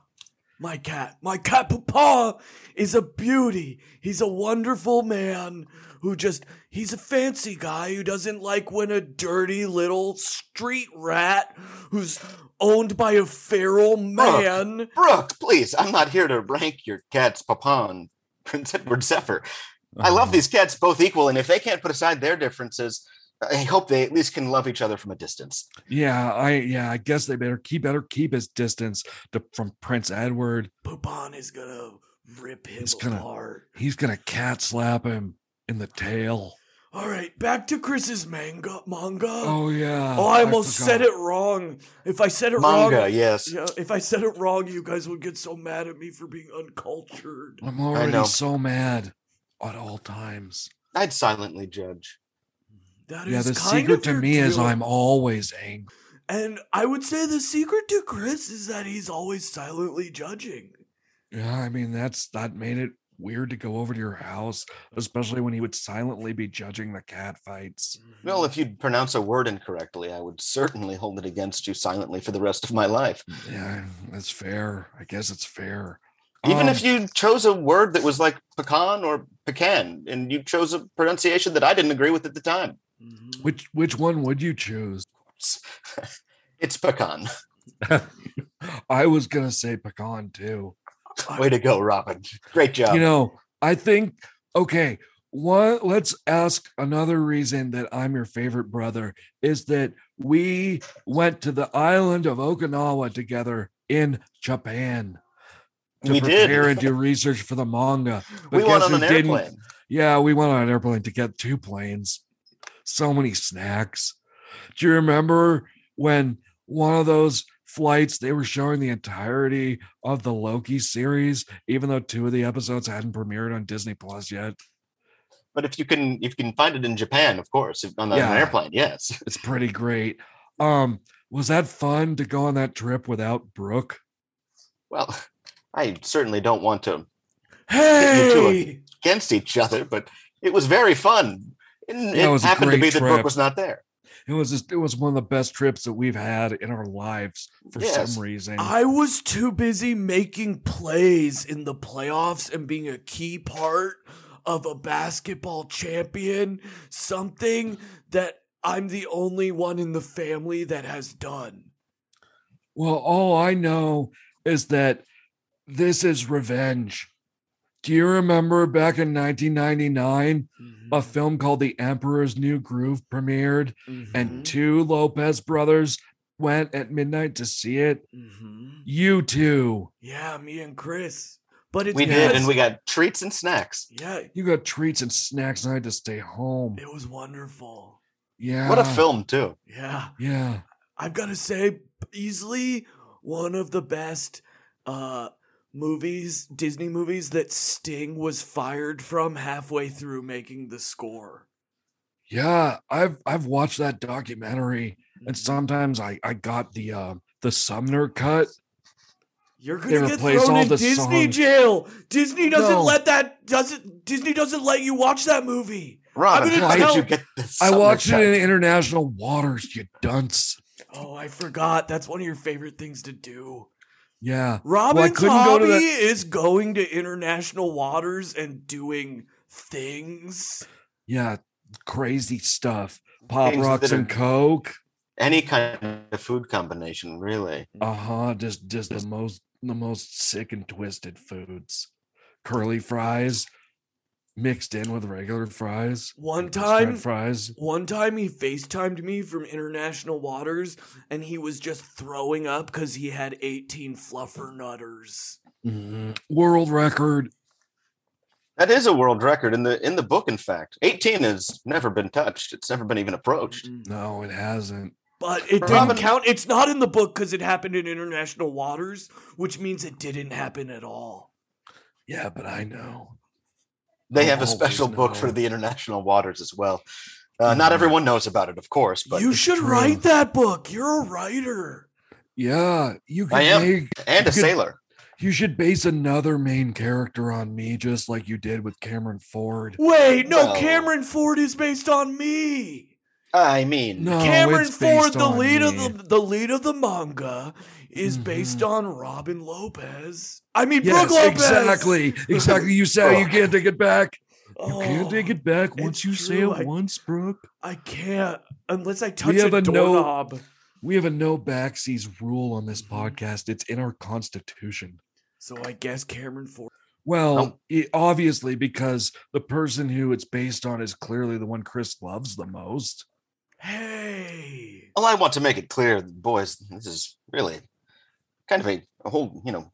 My cat, my cat Papa is a beauty. He's a wonderful man who just, he's a fancy guy who doesn't like when a dirty little street rat who's owned by a feral man. Brooke, Brooke please, I'm not here to rank your cats Papa and Prince Edward Zephyr. I love oh. these cats both equal, and if they can't put aside their differences, I hope they at least can love each other from a distance. Yeah, I yeah, I guess they better keep better keep his distance to, from Prince Edward. Pupon is gonna rip him He's gonna apart. he's gonna cat slap him in the tail. All right, back to Chris's manga. Manga. Oh yeah. Oh, I I almost said it wrong. If I said it Manga, wrong, yes. Yeah, if I said it wrong, you guys would get so mad at me for being uncultured. I'm already so mad at all times. I'd silently judge. That yeah, is the kind secret of to your me is. I'm always angry. And I would say the secret to Chris is that he's always silently judging. Yeah, I mean that's that made it weird to go over to your house, especially when he would silently be judging the cat fights. Well, if you'd pronounce a word incorrectly, I would certainly hold it against you silently for the rest of my life. Yeah, that's fair. I guess it's fair. Even Um, if you chose a word that was like pecan or pecan, and you chose a pronunciation that I didn't agree with at the time, Mm-hmm. which which one would you choose? it's pecan. I was gonna say pecan too. Way to go, Robin. Great job. You know, I think okay. One, let's ask another reason that I'm your favorite brother is that we went to the island of Okinawa together in Japan to We did. prepare and do research for the manga. We But went on an airplane. Yeah, we went on an airplane to get two planes. So many snacks. Do you remember when one of those flights they were showing the entirety of the Loki series, even though two of the episodes hadn't premiered on Disney Plus yet? but if you can, if you can find it in Japan, of course, on the, on Yeah. an airplane, yes. It's pretty great. Um, was that fun to go on that trip without Brooke? Well, I certainly don't want to pit you two Hey! against each other, but it was very fun. And Yeah, it it, was a happened to be that Brooke trip. was not there. It was just it was one of the best trips that we've had in our lives for Yes. some reason. I was too busy making plays in the playoffs and being a key part of a basketball champion, something that I'm the only one in the family that has done. Well, all I know is that this is revenge. Do you remember back in 1999, a film called The Emperor's New Groove premiered, Mm-hmm. and two Lopez brothers went at midnight to see it? You too. Yeah, me and Chris. But it's We did, because- and we got treats and snacks. yeah, You got treats and snacks, and I had to stay home. it was wonderful. Yeah. What a film, too. Yeah. Yeah. I've got to say, easily one of the best uh, movies, Disney movies, that Sting was fired from halfway through making the score. Yeah, I've I've watched that documentary, and Mm-hmm. sometimes I I got the uh, the Sumner cut. You're gonna get replaced thrown all in the Disney songs. jail. Disney doesn't No. let that doesn't Disney doesn't let you watch that movie. Robin, I'm gonna tell- you get this? I watched cut? it in international waters, you dunce. Oh, I forgot. That's one of your favorite things to do. Yeah. Robin's well, I couldn't go to hobby that. is going to international waters and doing things. Yeah, crazy stuff. Pop Things rocks that are- and coke. Any kind of food combination, really. Uh huh. Just just the most the most sick and twisted foods. Curly fries mixed in with regular fries. One like those fried time, fries. one time he FaceTimed me from international waters, and he was just throwing up because he had 18 fluffer nutters. Mhm. World record. That is a world record in the in the book. In fact, eighteen has never been touched. It's never been even approached. No, it hasn't. But it didn't Robin- count. It's not in the book because it happened in international waters, which means it didn't happen at all. Yeah, but I know. They I'll have a always special book for the international waters as well. Uh, Not Mhm. everyone knows about it, of course, but you should true. write that book. You're a writer. Yeah, you can I am, make and a could- sailor. You should base another main character on me, just like you did with Cameron Ford. Wait, no, No. Cameron Ford is based on me. I mean, No, Cameron Ford, the on lead of the the lead of the manga, is Mm-hmm. based on Robin Lopez. I mean, Yes, Brooke Lopez. exactly. Exactly. You said you can't take it back. You Oh, can't take it back once you say it I- once, Brooke. I can't unless I touch We have a a no- doorknob. We have a no backsies rule on this podcast. It's in our constitution. So I guess Cameron Ford. Well, it- obviously, because the person who it's based on is clearly the one Chris loves the most. Hey, Well, I want to make it clear, boys, this is really kind of a, a whole, you know,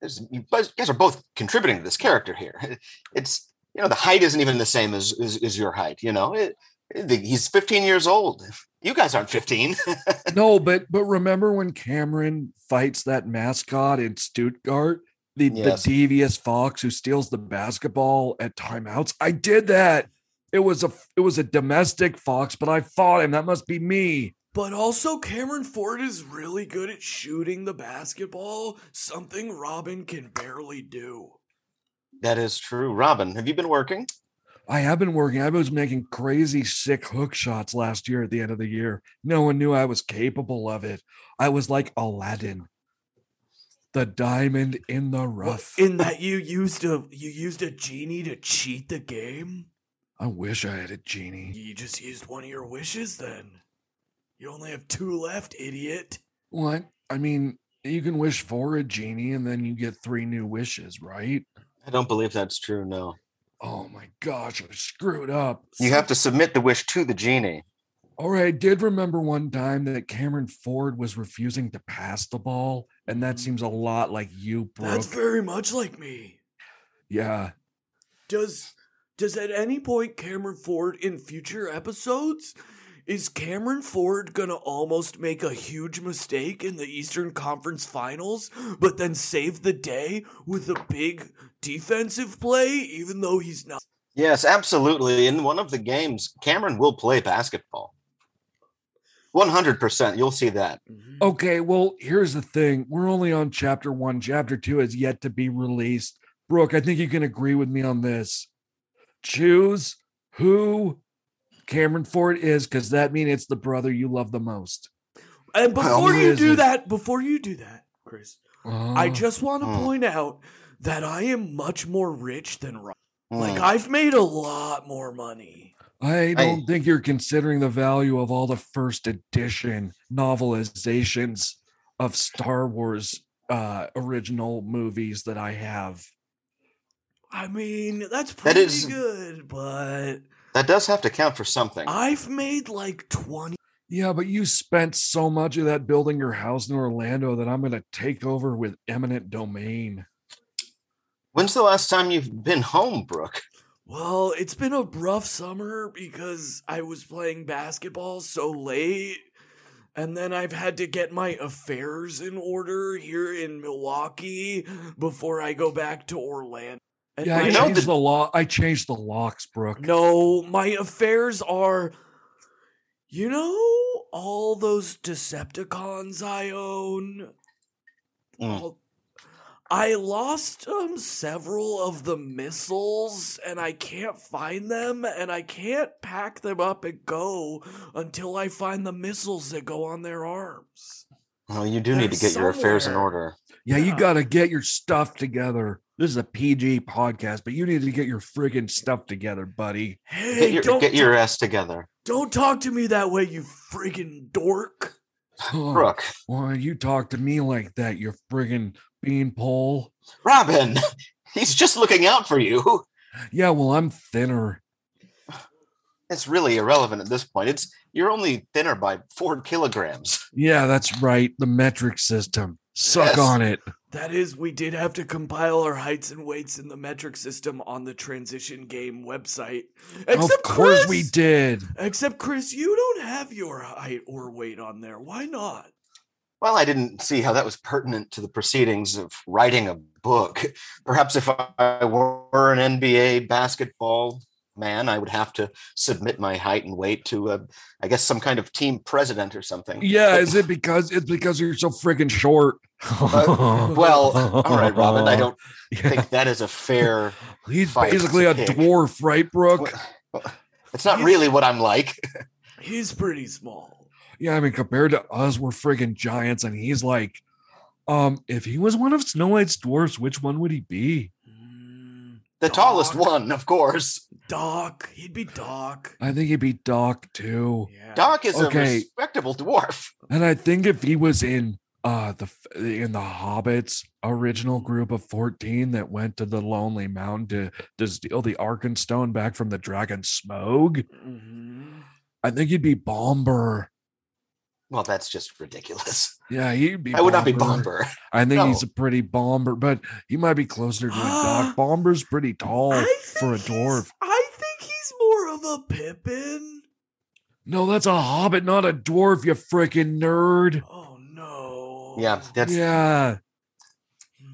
there's, you guys guys are both contributing to this character here. It's, you know, the height isn't even the same as, as, as your height, you know. It, it- he's 15 years old. You guys aren't 15. no, but but remember when Cameron fights that mascot in Stuttgart, the, Yes. the devious fox who steals the basketball at timeouts? I did that. It was a it was a domestic fox, but I fought him. That must be me. but also Cameron Ford is really good at shooting the basketball, something Robin can barely do. that is true. Robin, have you been working? I have been working. I was making crazy sick hook shots last year at the end of the year. No one knew I was capable of it. I was like Aladdin. The diamond in the What, rough. in that you used a you used a genie to cheat the game. I wish I had a genie. You just used one of your wishes then. You only have two left, idiot. What? I mean, you can wish for a genie and then you get three new wishes, right? I don't believe that's true, no. Oh my gosh, I screwed up. You have to submit the wish to the genie. All right, I did remember one time that Cameron Ford was refusing to pass the ball, and that seems a lot like you, Brooke. That's very much like me. yeah. Does does at any point Cameron Ford in future episodes is Cameron Ford gonna almost make a huge mistake in the Eastern Conference Finals, but then save the day with a big defensive play, even though he's not? Yes, absolutely. In one of the games, Cameron will play basketball. 100%. You'll see that. Mm-hmm. Okay, well, here's the thing. We're only on chapter one. Chapter two has yet to be released. Brooke, I think you can agree with me on this. Choose who Cameron Ford is, because that means it's the brother you love the most. And before who you do it? that, before you do that, Chris, I Uh, just want to Hmm. point out that I am much more rich than Rob. Like Hmm. I've made a lot more money. I don't think you're considering the value of all the first edition novelizations of Star Wars uh original movies that I have. I mean, that's pretty is- good, but That does have to count for something. I've made like 20 Yeah, but you spent so much of that building your house in Orlando that I'm going to take over with eminent domain. When's the last time you've been home, Brooke? Well, it's been a rough summer because I was playing basketball so late. And then I've had to get my affairs in order here in Milwaukee before I go back to Orlando. And Yeah, I my- changed the law. I changed the locks, Brooke. No, my affairs are. You know, all those Decepticons I own? Mm. All- I lost um, several of the missiles and I can't find them and I can't pack them up and go until I find the missiles that go on their arms. Well, you do need to They're get your affairs in order. Yeah, you got to get your stuff together. This is a PG podcast, but you need to get your friggin' stuff together, buddy. Hey, Get your, don't, get your ass together. don't talk to me that way, you friggin' dork. Brooke. Why you talk to me like that, you friggin' beanpole? Robin, he's just looking out for you. Yeah, well, I'm thinner. It's really irrelevant at this point. It's you're only thinner by four kilograms. Yeah, that's right. The metric system. Suck Yes. on it. That is, we did have to compile our heights and weights in the metric system on the transition game website. Except of course we did. Except Chris, you don't have your height or weight on there. Why not? Well, I didn't see how that was pertinent to the proceedings of writing a book. Perhaps if I were an NBA basketball man, I would have to submit my height and weight to, uh, I guess, some kind of team president or something. Yeah, is it because it's because you're so friggin' short? Uh, well, all right, Robin. I don't think that is a fair. He's fight basically to a pick. dwarf, right, Brooke? It's not really what I'm like. He's pretty small. Yeah, I mean, compared to us, we're friggin' giants, and he's like, um, if he was one of Snow White's dwarfs, which one would he be? The tallest one, of course. Doc. He'd be Doc. I think he'd be Doc too. Doc is a respectable dwarf. And I think if he was in uh the in the Hobbits original group of 14 that went to the Lonely Mountain to, to steal the Arkenstone back from the dragon Smaug, Mm-hmm. I think he'd be Bombur. Well, that's just ridiculous. Yeah, he'd be I would not be Bombur. I think No. he's a pretty bomber, but he might be closer to a Doc. Bombur's pretty tall for a dwarf. I think he's more of a Pippin. No, that's a hobbit, not a dwarf, you freaking nerd. Oh no. Yeah, that's yeah.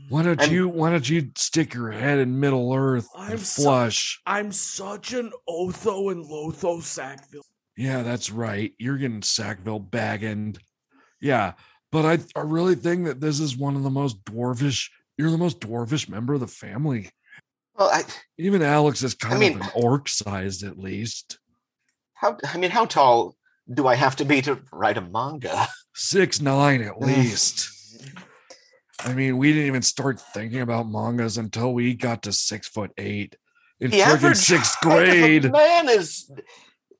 Why don't And- you why don't you stick your head in Middle Earth I'm and so- flush? I'm such an Otho and Lotho Sackville. Yeah, that's right. You're getting Sackville Baggins. Yeah, but I I really think that this is one of the most dwarfish. You're the most dwarfish member of the family. Well, I, Even Alex is kind mean- of an orc sized at least. how I mean, how tall do I have to be to write a manga? Six nine at least. I mean, we didn't even start thinking about mangas until we got to six foot eight in The freaking average sixth height of a grade. man is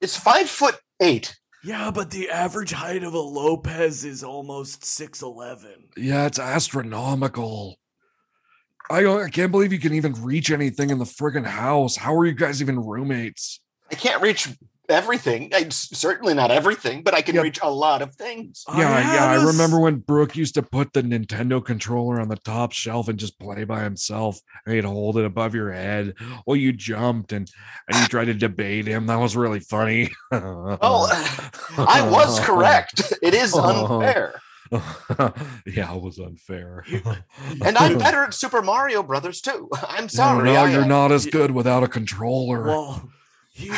is five foot eight. Yeah, but the average height of a Lopez is almost 6'11. Yeah, it's astronomical. I, I can't believe you can even reach anything in the friggin' house. How are you guys even roommates? I can't reach everything. I, certainly not everything, but I can Yeah. reach a lot of things. Oh, yeah, yeah. had I a s- remember when Brooke used to put the Nintendo controller on the top shelf and just play by himself. And he'd hold it above your head. Well, you jumped and and you tried to debate him. That was really funny. Well, I was correct. It is unfair. yeah, it was unfair. And I'm better at Super Mario Brothers too. I'm No, sorry. no, I you're am. not as good without a controller. Well, he,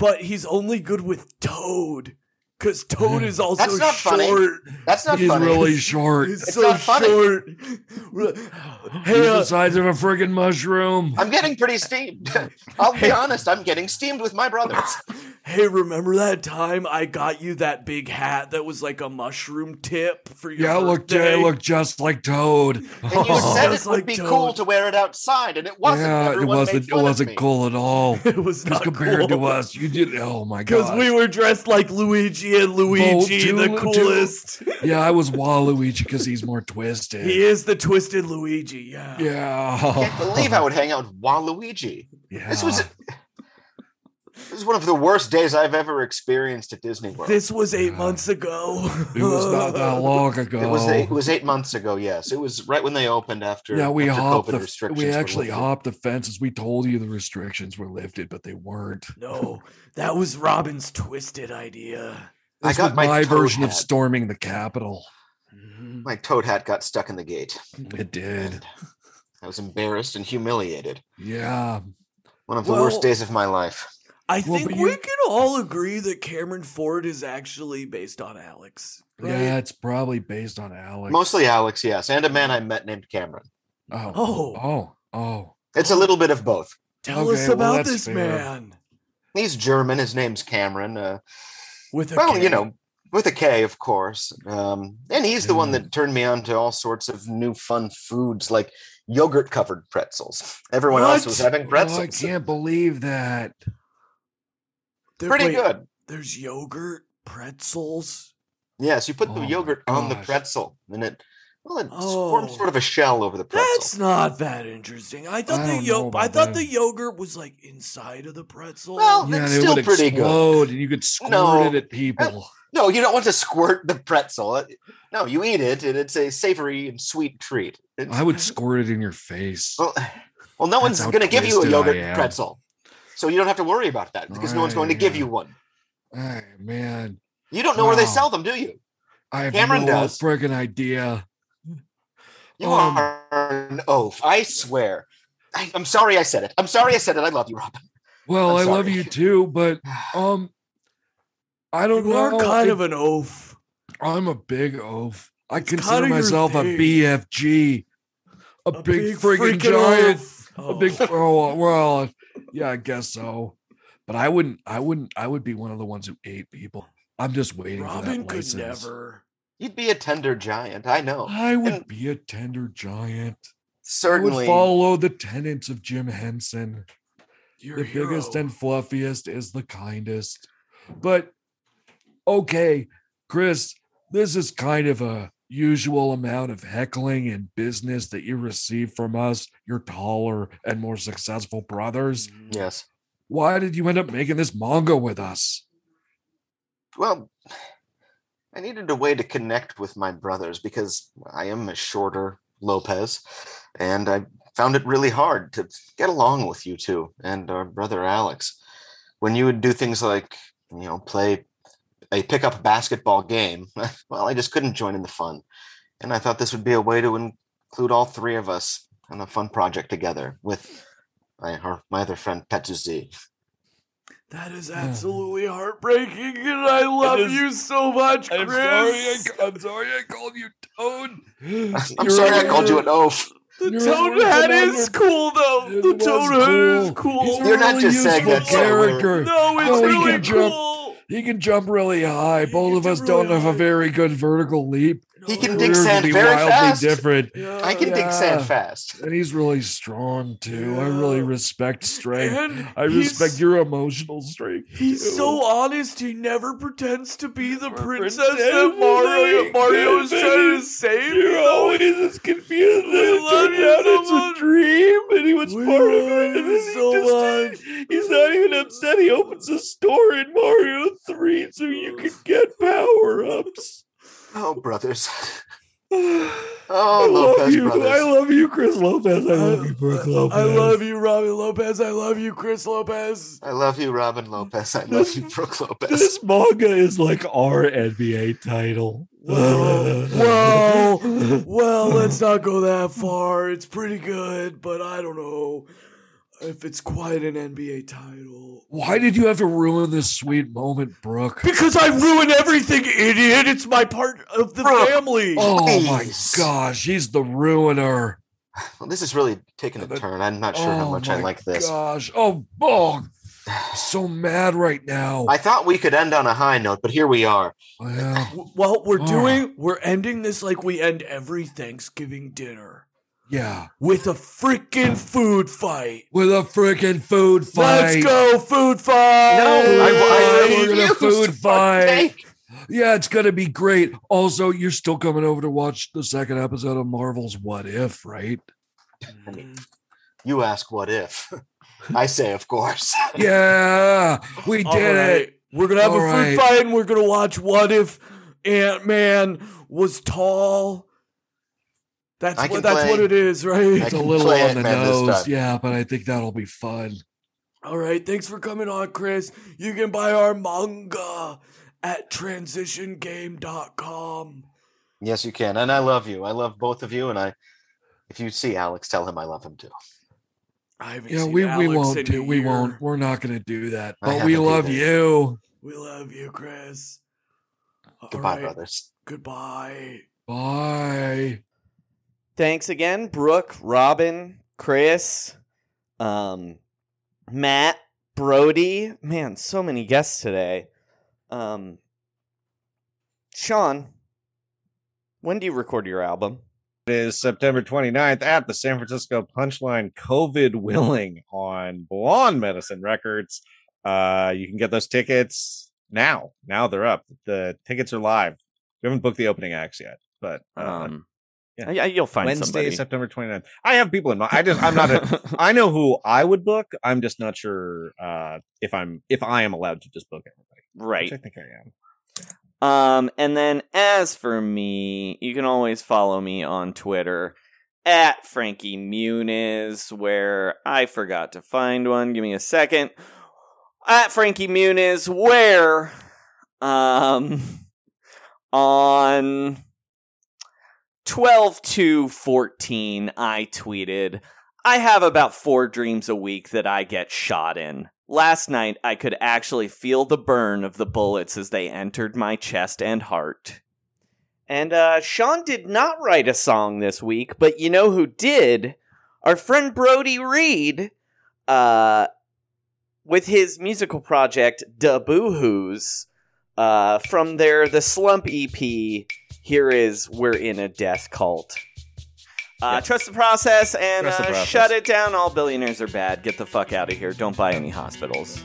but he's only good with Toad. Because Toad is also short. That's not short. funny. That's not He's funny. really short. He's It's so not funny. short. He's Hey, uh, the size of a friggin' mushroom. I'm getting pretty steamed. I'll be honest. I'm getting steamed with my brothers. hey, remember that time I got you that big hat that was like a mushroom tip for your Yeah, it looked, it looked just like Toad. And you said it would like be Toad. cool to wear it outside, and it wasn't. yeah, it wasn't. It wasn't cool at all. It was Because not compared to us, you did. Oh my god! Because we were dressed like Luigi and Luigi, two- the two- coolest. yeah, I was Waluigi because he's more twisted. He is the twisted Luigi, yeah. Yeah. I can't believe I would hang out with Waluigi. Yeah. This was this was one of the worst days I've ever experienced at Disney World. This was eight months ago. It was not that long ago. it was eight, it was eight months ago. Yes, it was right when they opened after. yeah, we after hopped COVID the. restrictions We actually hopped the fences. We told you the restrictions were lifted, but they weren't. No, that was Robin's twisted idea. I got my my toad version of storming the Capitol. My toad hat got stuck in the gate. It did. I was embarrassed and humiliated. Yeah. One of the Well- worst days of my life. I Well, think but we you- can all agree that Cameron Ford is actually based on Alex. Right? Yeah, it's probably based on Alex. Mostly Alex, yes, and a man I met named Cameron. Oh. Oh. Oh. Oh. It's a little bit of both. Tell Okay, us about that's this fair. man. He's German. His name's Cameron. Uh, With a well, K. you know, with a K, of course. Um, and he's the one that turned me on to all sorts of new fun foods like yogurt covered pretzels. Everyone else was What? having Oh, I can't believe that. There- Pretty wait, good. There's yogurt, pretzels. Yes, you put Oh the yogurt on the pretzel, and it well, it Oh. forms sort of a shell over the pretzel. That's not that interesting. I thought I the don't yo- know I about thought that. the yogurt was like inside of the pretzel. Well, Yeah, it's and it still would pretty good. and you could squirt No. it at people. No, you don't want to squirt the pretzel. Uh, No, you eat it, and it's a savory and sweet treat. It's- I would squirt it in your face. well, well, no one's going to give you a yogurt pretzel, so you don't have to worry about that because no one's going to give you one. Hey, man, You don't know where they sell them, do you? I have Cameron no does. friggin' idea. You Um, are an oaf. I swear. I, I'm sorry I said it. I'm sorry I said it. I love you, Robin. Well, I'm love you too, but um, I don't you know. are kind I- of an oaf. I'm a big oaf. I It's consider kinda myself a. BFG, a, A big, friggin' freaking giant, oaf. a big. Oh well, yeah, I guess so. but I wouldn't. I wouldn't. I would be one of the ones who ate people. I'm just waiting for Robin that could license. never. You'd be a tender giant. I know. I would And be a tender giant. I certainly. would follow the tenets of Jim Henson. Your the biggest and fluffiest is the kindest. But okay, Chris, this is kind of a usual amount of heckling and business that you receive from us, your taller and more successful brothers. Mm. Yes. Why did you end up making this manga with us? Well, I needed a way to connect with my brothers because I am a shorter Lopez, and I found it really hard to get along with you two and our brother Alex. When you would do things like, you know, play a pickup basketball game, well, I just couldn't join in the fun. And I thought this would be a way to include all three of us on a fun project together with my, our, my other friend Petsuzi. That is absolutely heartbreaking, and I love is- you so much, Chris. I'm sorry, I, am sorry I called you Toad. I'm sorry I called you an oaf. The You're toad hat is cool, though. It The was toad hat is cool. cool. He's You're not just saying that somewhere. character. No, it's No, he really can jump- cool. He can jump really high. Both of us jump don't really have a very good vertical leap. He can dig sand very fast. different. I can dig sand fast. And he's really strong too. I really respect strength. And I respect your emotional strength. He's too. so honest. He never pretends to be the princess princess that Mario that Mario is he- trying to save. You're you always as confused. We and it love turned you out so it's much. a dream, and he was We part of it. And you then he so just- much. He's not even upset. He opens a store in Mario Three so you can get power ups. Oh, brothers. Oh, I Oh, love you. brothers. I love you, Chris Lopez. I love you, Brooke Lopez. I love you, Robin Lopez. I love you, Chris Lopez. I love you, Robin Lopez. I love you, Brooke Lopez. This manga is like our NBA title. Well, well, well, let's not go that far. It's pretty good, but I don't know if it's quite an NBA title. Why did you have to ruin this sweet moment, Brooke? Because I ruin everything, idiot. It's my part of the Brooke. family. Oh my gosh, he's the ruiner. Well, this is really taking a turn. I'm not sure how Oh much I like this. Oh my gosh, oh, oh, I'm so mad right now. I thought we could end on a high note, but here we are. Well, W- Well, we're Oh. doing, we're ending this like we end every Thanksgiving dinner yeah, with a freaking food fight. with a freaking food fight. Let's go, food fight! No, I- I We're gonna food fight. Okay. Yeah, it's gonna be great. Also, you're still coming over to watch the second episode of Marvel's What If, right? You ask what if. I say, of course. Yeah, we did All it. We're gonna have All a food right. fight, and we're gonna watch what if Ant Man was tall. That's what that's play- what it is, right? It's a little on the nose, yeah, but I think that'll be fun. All right, thanks for coming on, Chris. You can buy our manga at transitiongame.com. yes, you can. And I love you. I love both of you. And I, if you see Alex, tell him I love him too. I haven't Yeah, seen we, we won't in do a we won't we're not gonna do that. But we love either. you. We love you, Chris. Goodbye, right, brothers. Goodbye. Bye. Thanks again, Brooke, Robin, Chris, um, Matt, Brody. Man, so many guests today. Um, Sean, when do you record your album? It is September 29th at the San Francisco Punchline, COVID willing, on Blonde Medicine Records. Uh, you can get those tickets now. Now they're up. The tickets are live. We haven't booked the opening acts yet, but uh, Um, yeah. yeah, you'll find Wednesday, somebody. September 29th. I have people in mind. I just, I'm not, a, I know who I would book. I'm just not sure uh, if I'm, if I am allowed to just book everybody. right. Which I think I am. Um, and then as for me, you can always follow me on Twitter at Frankie Muniz, where I forgot to find one. Give me a second. At Frankie Muniz, where um on 12 to 14, I tweeted, I have about four dreams a week that I get shot in. Last night, I could actually feel the burn of the bullets as they entered my chest and heart. And uh, Sean did not write a song this week, but you know who did? Our friend Brody Reed, uh, with his musical project Da Boo Hoos, uh, from their The Slump EP here is we're in a death cult. Uh. Trust the process and trust the uh, process. shut it down. All billionaires are bad. Get the fuck out of here. Don't buy any hospitals.